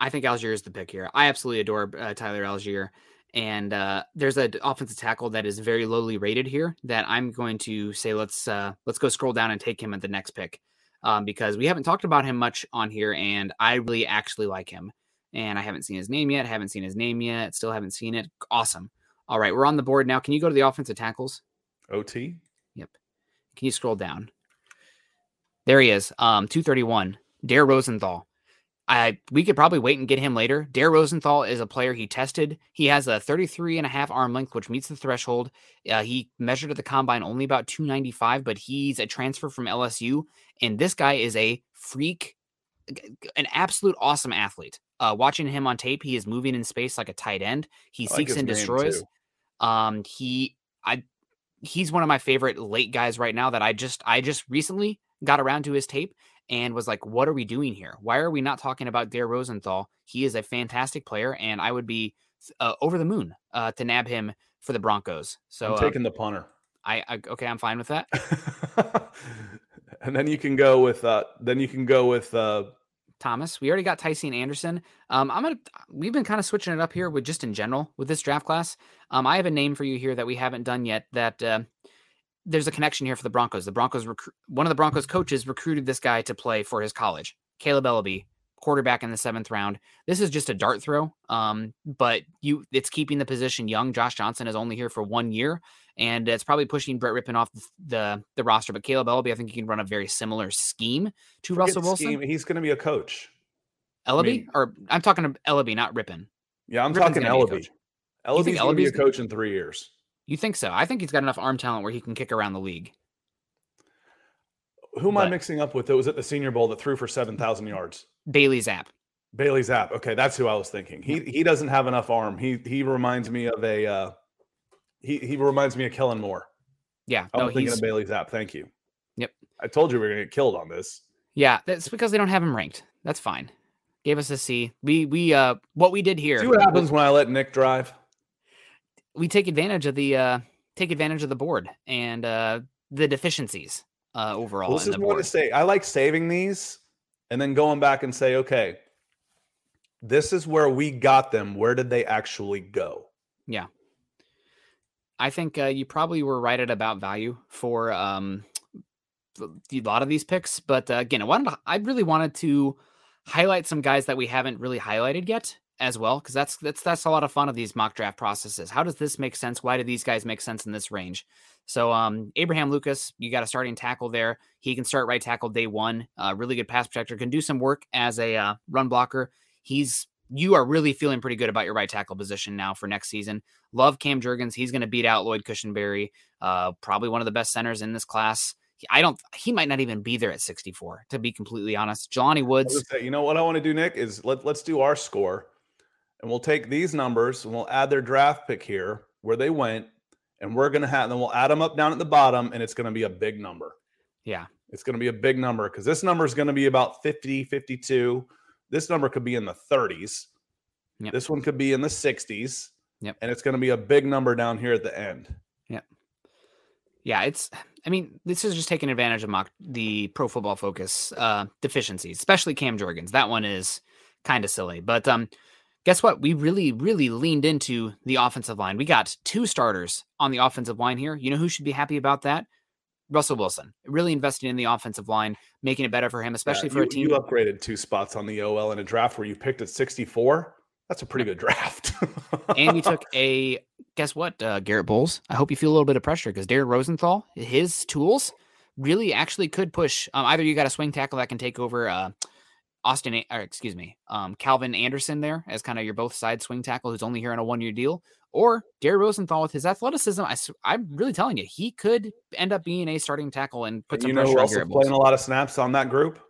I think Allgeier is the pick here. I absolutely adore uh, Tyler Allgeier. And uh, there's an offensive tackle that is very lowly rated here that I'm going to say let's uh, let's go scroll down and take him at the next pick um, because we haven't talked about him much on here, and I really actually like him. And I haven't seen his name yet. Haven't seen his name yet. Still haven't seen it. Awesome. All right, we're on the board now. Can you go to the offensive tackles? OT. Yep. Can you scroll down? There he is. Um, 231. Dare Rosenthal. I we could probably wait and get him later. Dare Rosenthal is a player he tested. He has a 33 and a half arm length, which meets the threshold. Uh, he measured at the combine only about 295, but he's a transfer from LSU. And this guy is a freak, an absolute awesome athlete. Uh, watching him on tape, he is moving in space like a tight end. He seeks like and destroys. Um, he I he's one of my favorite late guys right now that I just I just recently got around to his tape and was like, what are we doing here? Why are we not talking about Dare Rosenthal? He is a fantastic player, and I would be uh, over the moon uh, to nab him for the Broncos. So I'm uh, taking uh, the punter. I, I, okay, I'm fine with that. and then you can go with uh, then you can go with uh, Thomas. We already got Tycen Anderson. Um, I'm gonna. We've been kind of switching it up here with just in general with this draft class. Um, I have a name for you here that we haven't done yet. That uh, there's a connection here for the Broncos. The Broncos recru- one of the Broncos coaches recruited this guy to play for his college. Kaleb Eleby, quarterback in the seventh round. This is just a dart throw, um, but you it's keeping the position young. Josh Johnson is only here for one year, and it's probably pushing Brett Rypien off the the roster. But Kaleb Eleby, I think he can run a very similar scheme to Forget Russell Wilson. Scheme. He's going to be a coach. Ellaby, I mean, or I'm talking to Eleby, not Rypien. Yeah, I'm Rypien's talking Eleby. Eleby's going to be a coach in three years. You think so? I think he's got enough arm talent where he can kick around the league. Who am but, I mixing up with that was at the Senior Bowl that threw for 7,000 yards? Bailey Zappe. Bailey Zappe. Okay, that's who I was thinking. He he doesn't have enough arm. He he reminds me of a uh, he he reminds me of Kellen Moore. Yeah, I was no, thinking of Bailey Zappe. Thank you. Yep. I told you we are gonna get killed on this. Yeah, that's because they don't have him ranked. That's fine. Gave us a C. We we uh what we did here. See what happens when I let Nick drive we take advantage of the uh, take advantage of the board and uh, the deficiencies uh, overall. Well, this is what I say. I like saving these and then going back and say, okay, this is where we got them. Where did they actually go? Yeah. I think uh, you probably were right at about value for um, a lot of these picks. But uh, again, I wanted to, I really wanted to highlight some guys that we haven't really highlighted yet as well because that's that's that's a lot of fun of these mock draft processes. How does this make sense? Why do these guys make sense in this range? So um, Abraham Lucas, you got a starting tackle there. He can start right tackle day one. Uh, really good pass protector. Can do some work as a uh, run blocker. He's you are really feeling pretty good about your right tackle position now for next season. Love Cam Jurgens. He's going to beat out Lloyd Cushenberry. Uh, probably one of the best centers in this class. I don't. He might not even be there at 64. To be completely honest, Jelani Woods. Say, you know what I want to do, Nick, is let let's do our score, and we'll take these numbers and we'll add their draft pick here where they went, and we're gonna have. Then we'll add them up down at the bottom, and it's gonna be a big number. Yeah, it's gonna be a big number because this number is gonna be about 50, 52. This number could be in the 30s. Yep. This one could be in the 60s. Yep. And it's going to be a big number down here at the end. Yep. Yeah, it's I mean, this is just taking advantage of mock the pro football focus uh deficiencies, especially Cam Jurgens. That one is kind of silly. But um guess what? We really, really leaned into the offensive line. We got two starters on the offensive line here. You know who should be happy about that? Russell Wilson. Really investing in the offensive line, making it better for him, especially yeah, for you, a team. You upgraded two spots on the OL in a draft where you picked at 64. That's a pretty good draft. and you took a guess what, uh, Garett Bolles? I hope you feel a little bit of pressure because Derek Rosenthal, his tools really actually could push. Um, either you got a swing tackle that can take over uh, Austin, or excuse me, um, Calvin Anderson there as kind of your both side swing tackle who's only here on a one year deal, or Gary Rosenthal with his athleticism. I, am really telling you, he could end up being a starting tackle and put and some you know pressure who on Garett playing a lot of snaps on that group?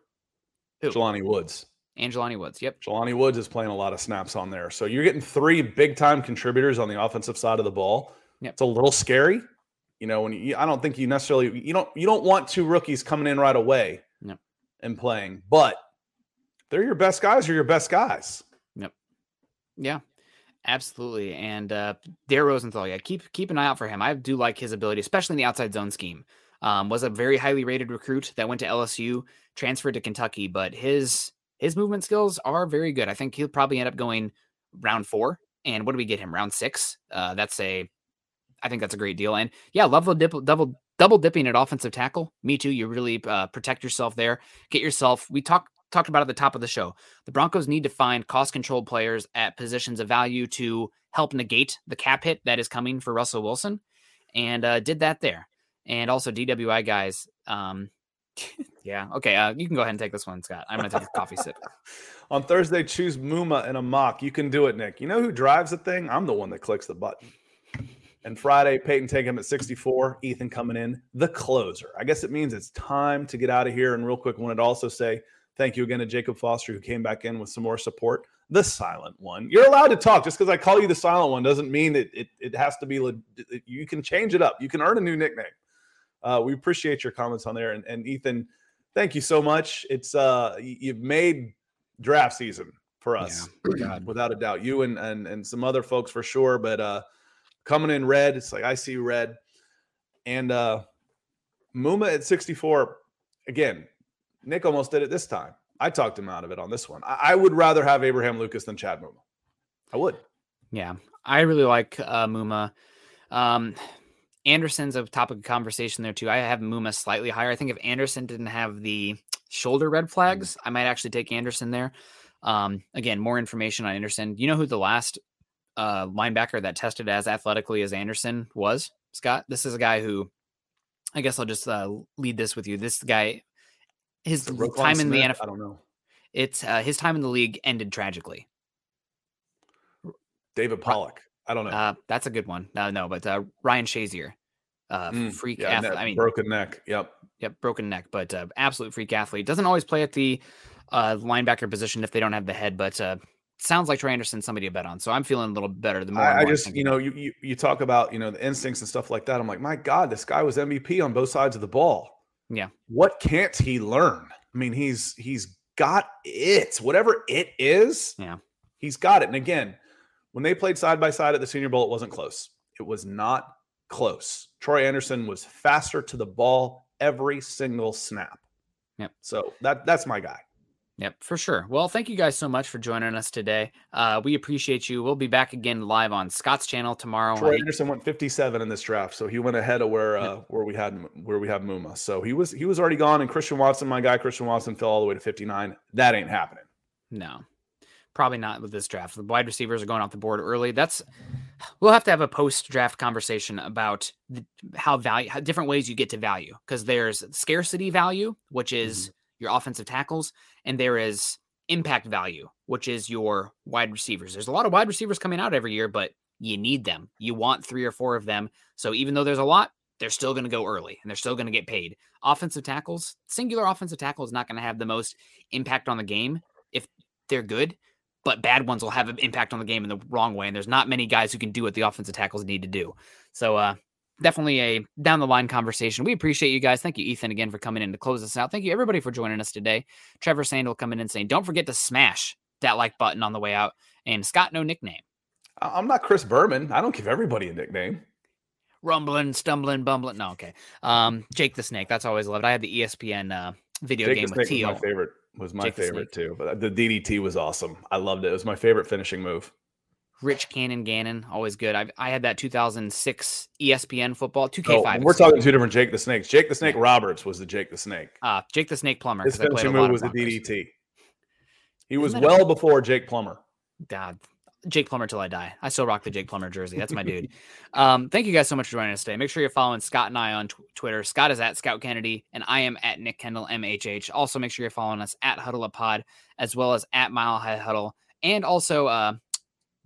Who? Jelani Woods. Angelani Woods. Yep. Jelani Woods is playing a lot of snaps on there. So you're getting three big time contributors on the offensive side of the ball. Yep. It's a little scary. You know, when you, I don't think you necessarily you don't you don't want two rookies coming in right away yep. and playing, but they're your best guys. Are your best guys. Yep. Yeah. Absolutely. And uh Dare Rosenthal, yeah, keep keep an eye out for him. I do like his ability, especially in the outside zone scheme. Um, was a very highly rated recruit that went to LSU, transferred to Kentucky, but his his movement skills are very good. I think he'll probably end up going round four. And what do we get him? Round six. Uh, that's a, I think that's a great deal. And yeah, love dip, double double dipping at offensive tackle. Me too. You really uh, protect yourself there. Get yourself. We talked talked about at the top of the show. The Broncos need to find cost controlled players at positions of value to help negate the cap hit that is coming for Russell Wilson, and uh, did that there. And also DWI guys. Um, yeah. Okay. Uh, you can go ahead and take this one, Scott. I'm going to take a coffee sip. On Thursday, choose Muma in a mock. You can do it, Nick. You know who drives the thing? I'm the one that clicks the button. And Friday, Paton take him at 64. Ethan coming in, the closer. I guess it means it's time to get out of here. And real quick, wanted to also say thank you again to Jacob Foster, who came back in with some more support. The silent one. You're allowed to talk. Just because I call you the silent one doesn't mean it, it, it has to be, you can change it up. You can earn a new nickname. Uh, we appreciate your comments on there. And, and Ethan, thank you so much. It's uh you've made draft season for us, yeah, without a doubt. You and, and and some other folks for sure. But uh coming in red, it's like I see red. And uh Muma at 64, again, Nick almost did it this time. I talked him out of it on this one. I, I would rather have Abraham Lucas than Chad Muma. I would. Yeah, I really like uh, Muma. Um, Anderson's a topic of conversation there too. I have Muma slightly higher. I think if Anderson didn't have the shoulder red mm. flags, I might actually take Anderson there. Um, again, more information on Anderson. You know who the last uh, linebacker that tested as athletically as Anderson was? Scott. This is a guy who, I guess I'll just uh, lead this with you. This guy, his time in the NFL. I don't know. It's uh, his time in the league ended tragically. David Pollack. I don't know. Uh, that's a good one. No, no, but uh, Ryan Shazier, uh, mm, freak yeah, athlete. I mean, broken neck. Yep. Yep, broken neck, but uh, absolute freak athlete. Doesn't always play at the uh, linebacker position if they don't have the head, but uh, sounds like Trey Anderson somebody to bet on. So I'm feeling a little better. The more I, I just, you know, you, you you talk about you know the instincts and stuff like that. I'm like, my God, this guy was MVP on both sides of the ball. Yeah. What can't he learn? I mean, he's he's got it. Whatever it is. Yeah. He's got it. And again, when they played side by side at the Senior Bowl, it wasn't close. It was not close. Troy Anderson was faster to the ball every single snap. Yep. So that that's my guy. Yep, for sure. Well, thank you guys so much for joining us today. Uh, we appreciate you. We'll be back again live on Scott's channel tomorrow. Troy Anderson went 57 in this draft, so he went ahead of where uh, where we had where we have Muma. So he was he was already gone, and Christian Watson, my guy Christian Watson, fell all the way to 59. That ain't happening. No, Probably not with this draft. The wide receivers are going off the board early. That's we'll have to have a post draft conversation about the, how value, how different ways you get to value because there's scarcity value, which is mm-hmm. Your offensive tackles, and there is impact value, which is your wide receivers. There's a lot of wide receivers coming out every year, but you need them. You want three or four of them. So even though there's a lot, they're still going to go early and they're still going to get paid. Offensive tackles, singular offensive tackle is not going to have the most impact on the game if they're good, but bad ones will have an impact on the game in the wrong way. And there's not many guys who can do what the offensive tackles need to do. So, uh, definitely a down the line conversation. We appreciate you guys. Thank you, Ethan, again for coming in to close us out. Thank you, everybody, for joining us today. Trevor Sandel coming in saying, don't forget to smash that like button on the way out. And Scott, no nickname. I'm not Chris Berman. I don't give everybody a nickname. Rumbling, stumbling, bumbling. No, okay. Um, Jake the Snake. That's always loved. I had the ESPN uh, video Jake game with Teal. My favorite was my Jake favorite too. But the DDT was awesome. I loved it. It was my favorite finishing move. Rich Cannon Gannon, always good. I I had that 2006 ESPN football 2K5. Oh, we're talking two different Jake the Snakes. Jake the Snake yeah. Roberts was the Jake the Snake. Uh Jake the Snake Plummer. His finishing move was the DDT. He was well a- before Jake Plummer. God, Jake Plummer till I die. I still rock the Jake Plummer jersey. That's my dude. Um, thank you guys so much for joining us today. Make sure you're following Scott and I on tw- Twitter. Scott is at Scout Kennedy, and I am at Nick Kendell MHH. Also, make sure you're following us at Huddle Up Pod, as well as at Mile High Huddle, and also uh,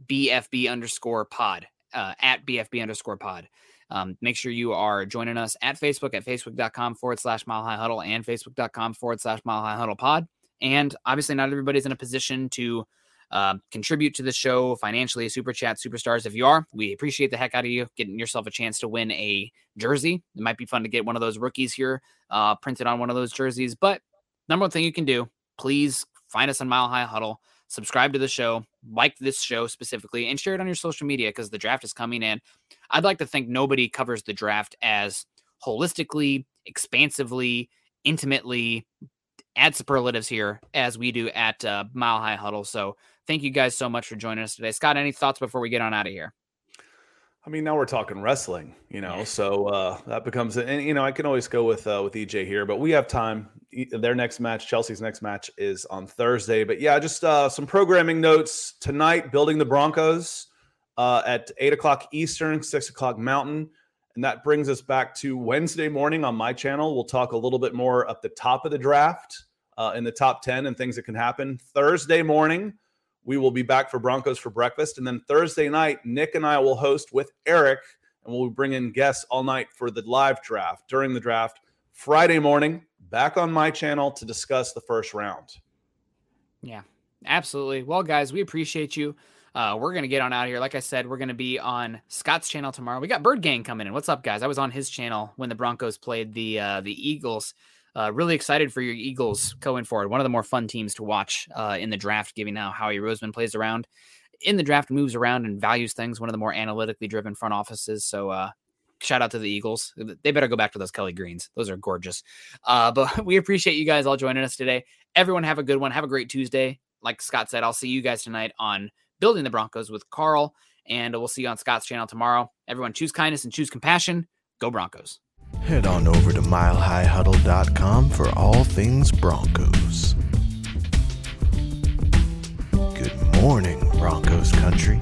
BFB underscore Pod uh, at BFB underscore Pod. Um, make sure you are joining us at Facebook at facebook.com forward slash Mile High Huddle and facebook.com forward slash Mile High Huddle Pod. And obviously, not everybody's in a position to uh, contribute to the show financially, super chat, superstars. If you are, we appreciate the heck out of you getting yourself a chance to win a jersey. It might be fun to get one of those rookies here uh, printed on one of those jerseys. But number one thing you can do, please find us on Mile High Huddle, subscribe to the show, like this show specifically, and share it on your social media because the draft is coming in. I'd like to think nobody covers the draft as holistically, expansively, intimately, add superlatives here as we do at uh, Mile High Huddle. So Thank you guys so much for joining us today. Scott, any thoughts before we get on out of here? I mean, now we're talking wrestling, you know, so uh, that becomes, and you know, I can always go with uh, with EJ here, but we have time. Their next match, Chelsea's next match, is on Thursday. But yeah, just uh, some programming notes tonight. Building the Broncos uh, at eight o'clock Eastern, six o'clock Mountain, and that brings us back to Wednesday morning on my channel. We'll talk a little bit more at the top of the draft, uh, in the top ten, and things that can happen. Thursday morning we will be back for Broncos for breakfast. And then Thursday night, Nick and I will host with Eric, and we'll bring in guests all night for the live draft during the draft. Friday morning, back on my channel to discuss the first round. Yeah, absolutely. Well, guys, we appreciate you. Uh, we're gonna get on out of here. Like I said, we're gonna be on Scott's channel tomorrow. We got Bird Gang coming in. What's up, guys? I was on his channel when the Broncos played the uh, the Eagles uh, really excited for your Eagles going forward. One of the more fun teams to watch uh, in the draft, given how Howie Roseman plays around in the draft, moves around and values things. One of the more analytically driven front offices. So, uh, shout out to the Eagles. They better go back to those Kelly Greens. Those are gorgeous. Uh, but we appreciate you guys all joining us today. Everyone have a good one. Have a great Tuesday. Like Scott said, I'll see you guys tonight on Building the Broncos with Carl, and we'll see you on Scott's channel tomorrow. Everyone choose kindness and choose compassion. Go Broncos. Head on over to milehighhuddle.com for all things Broncos. Good morning, Broncos country.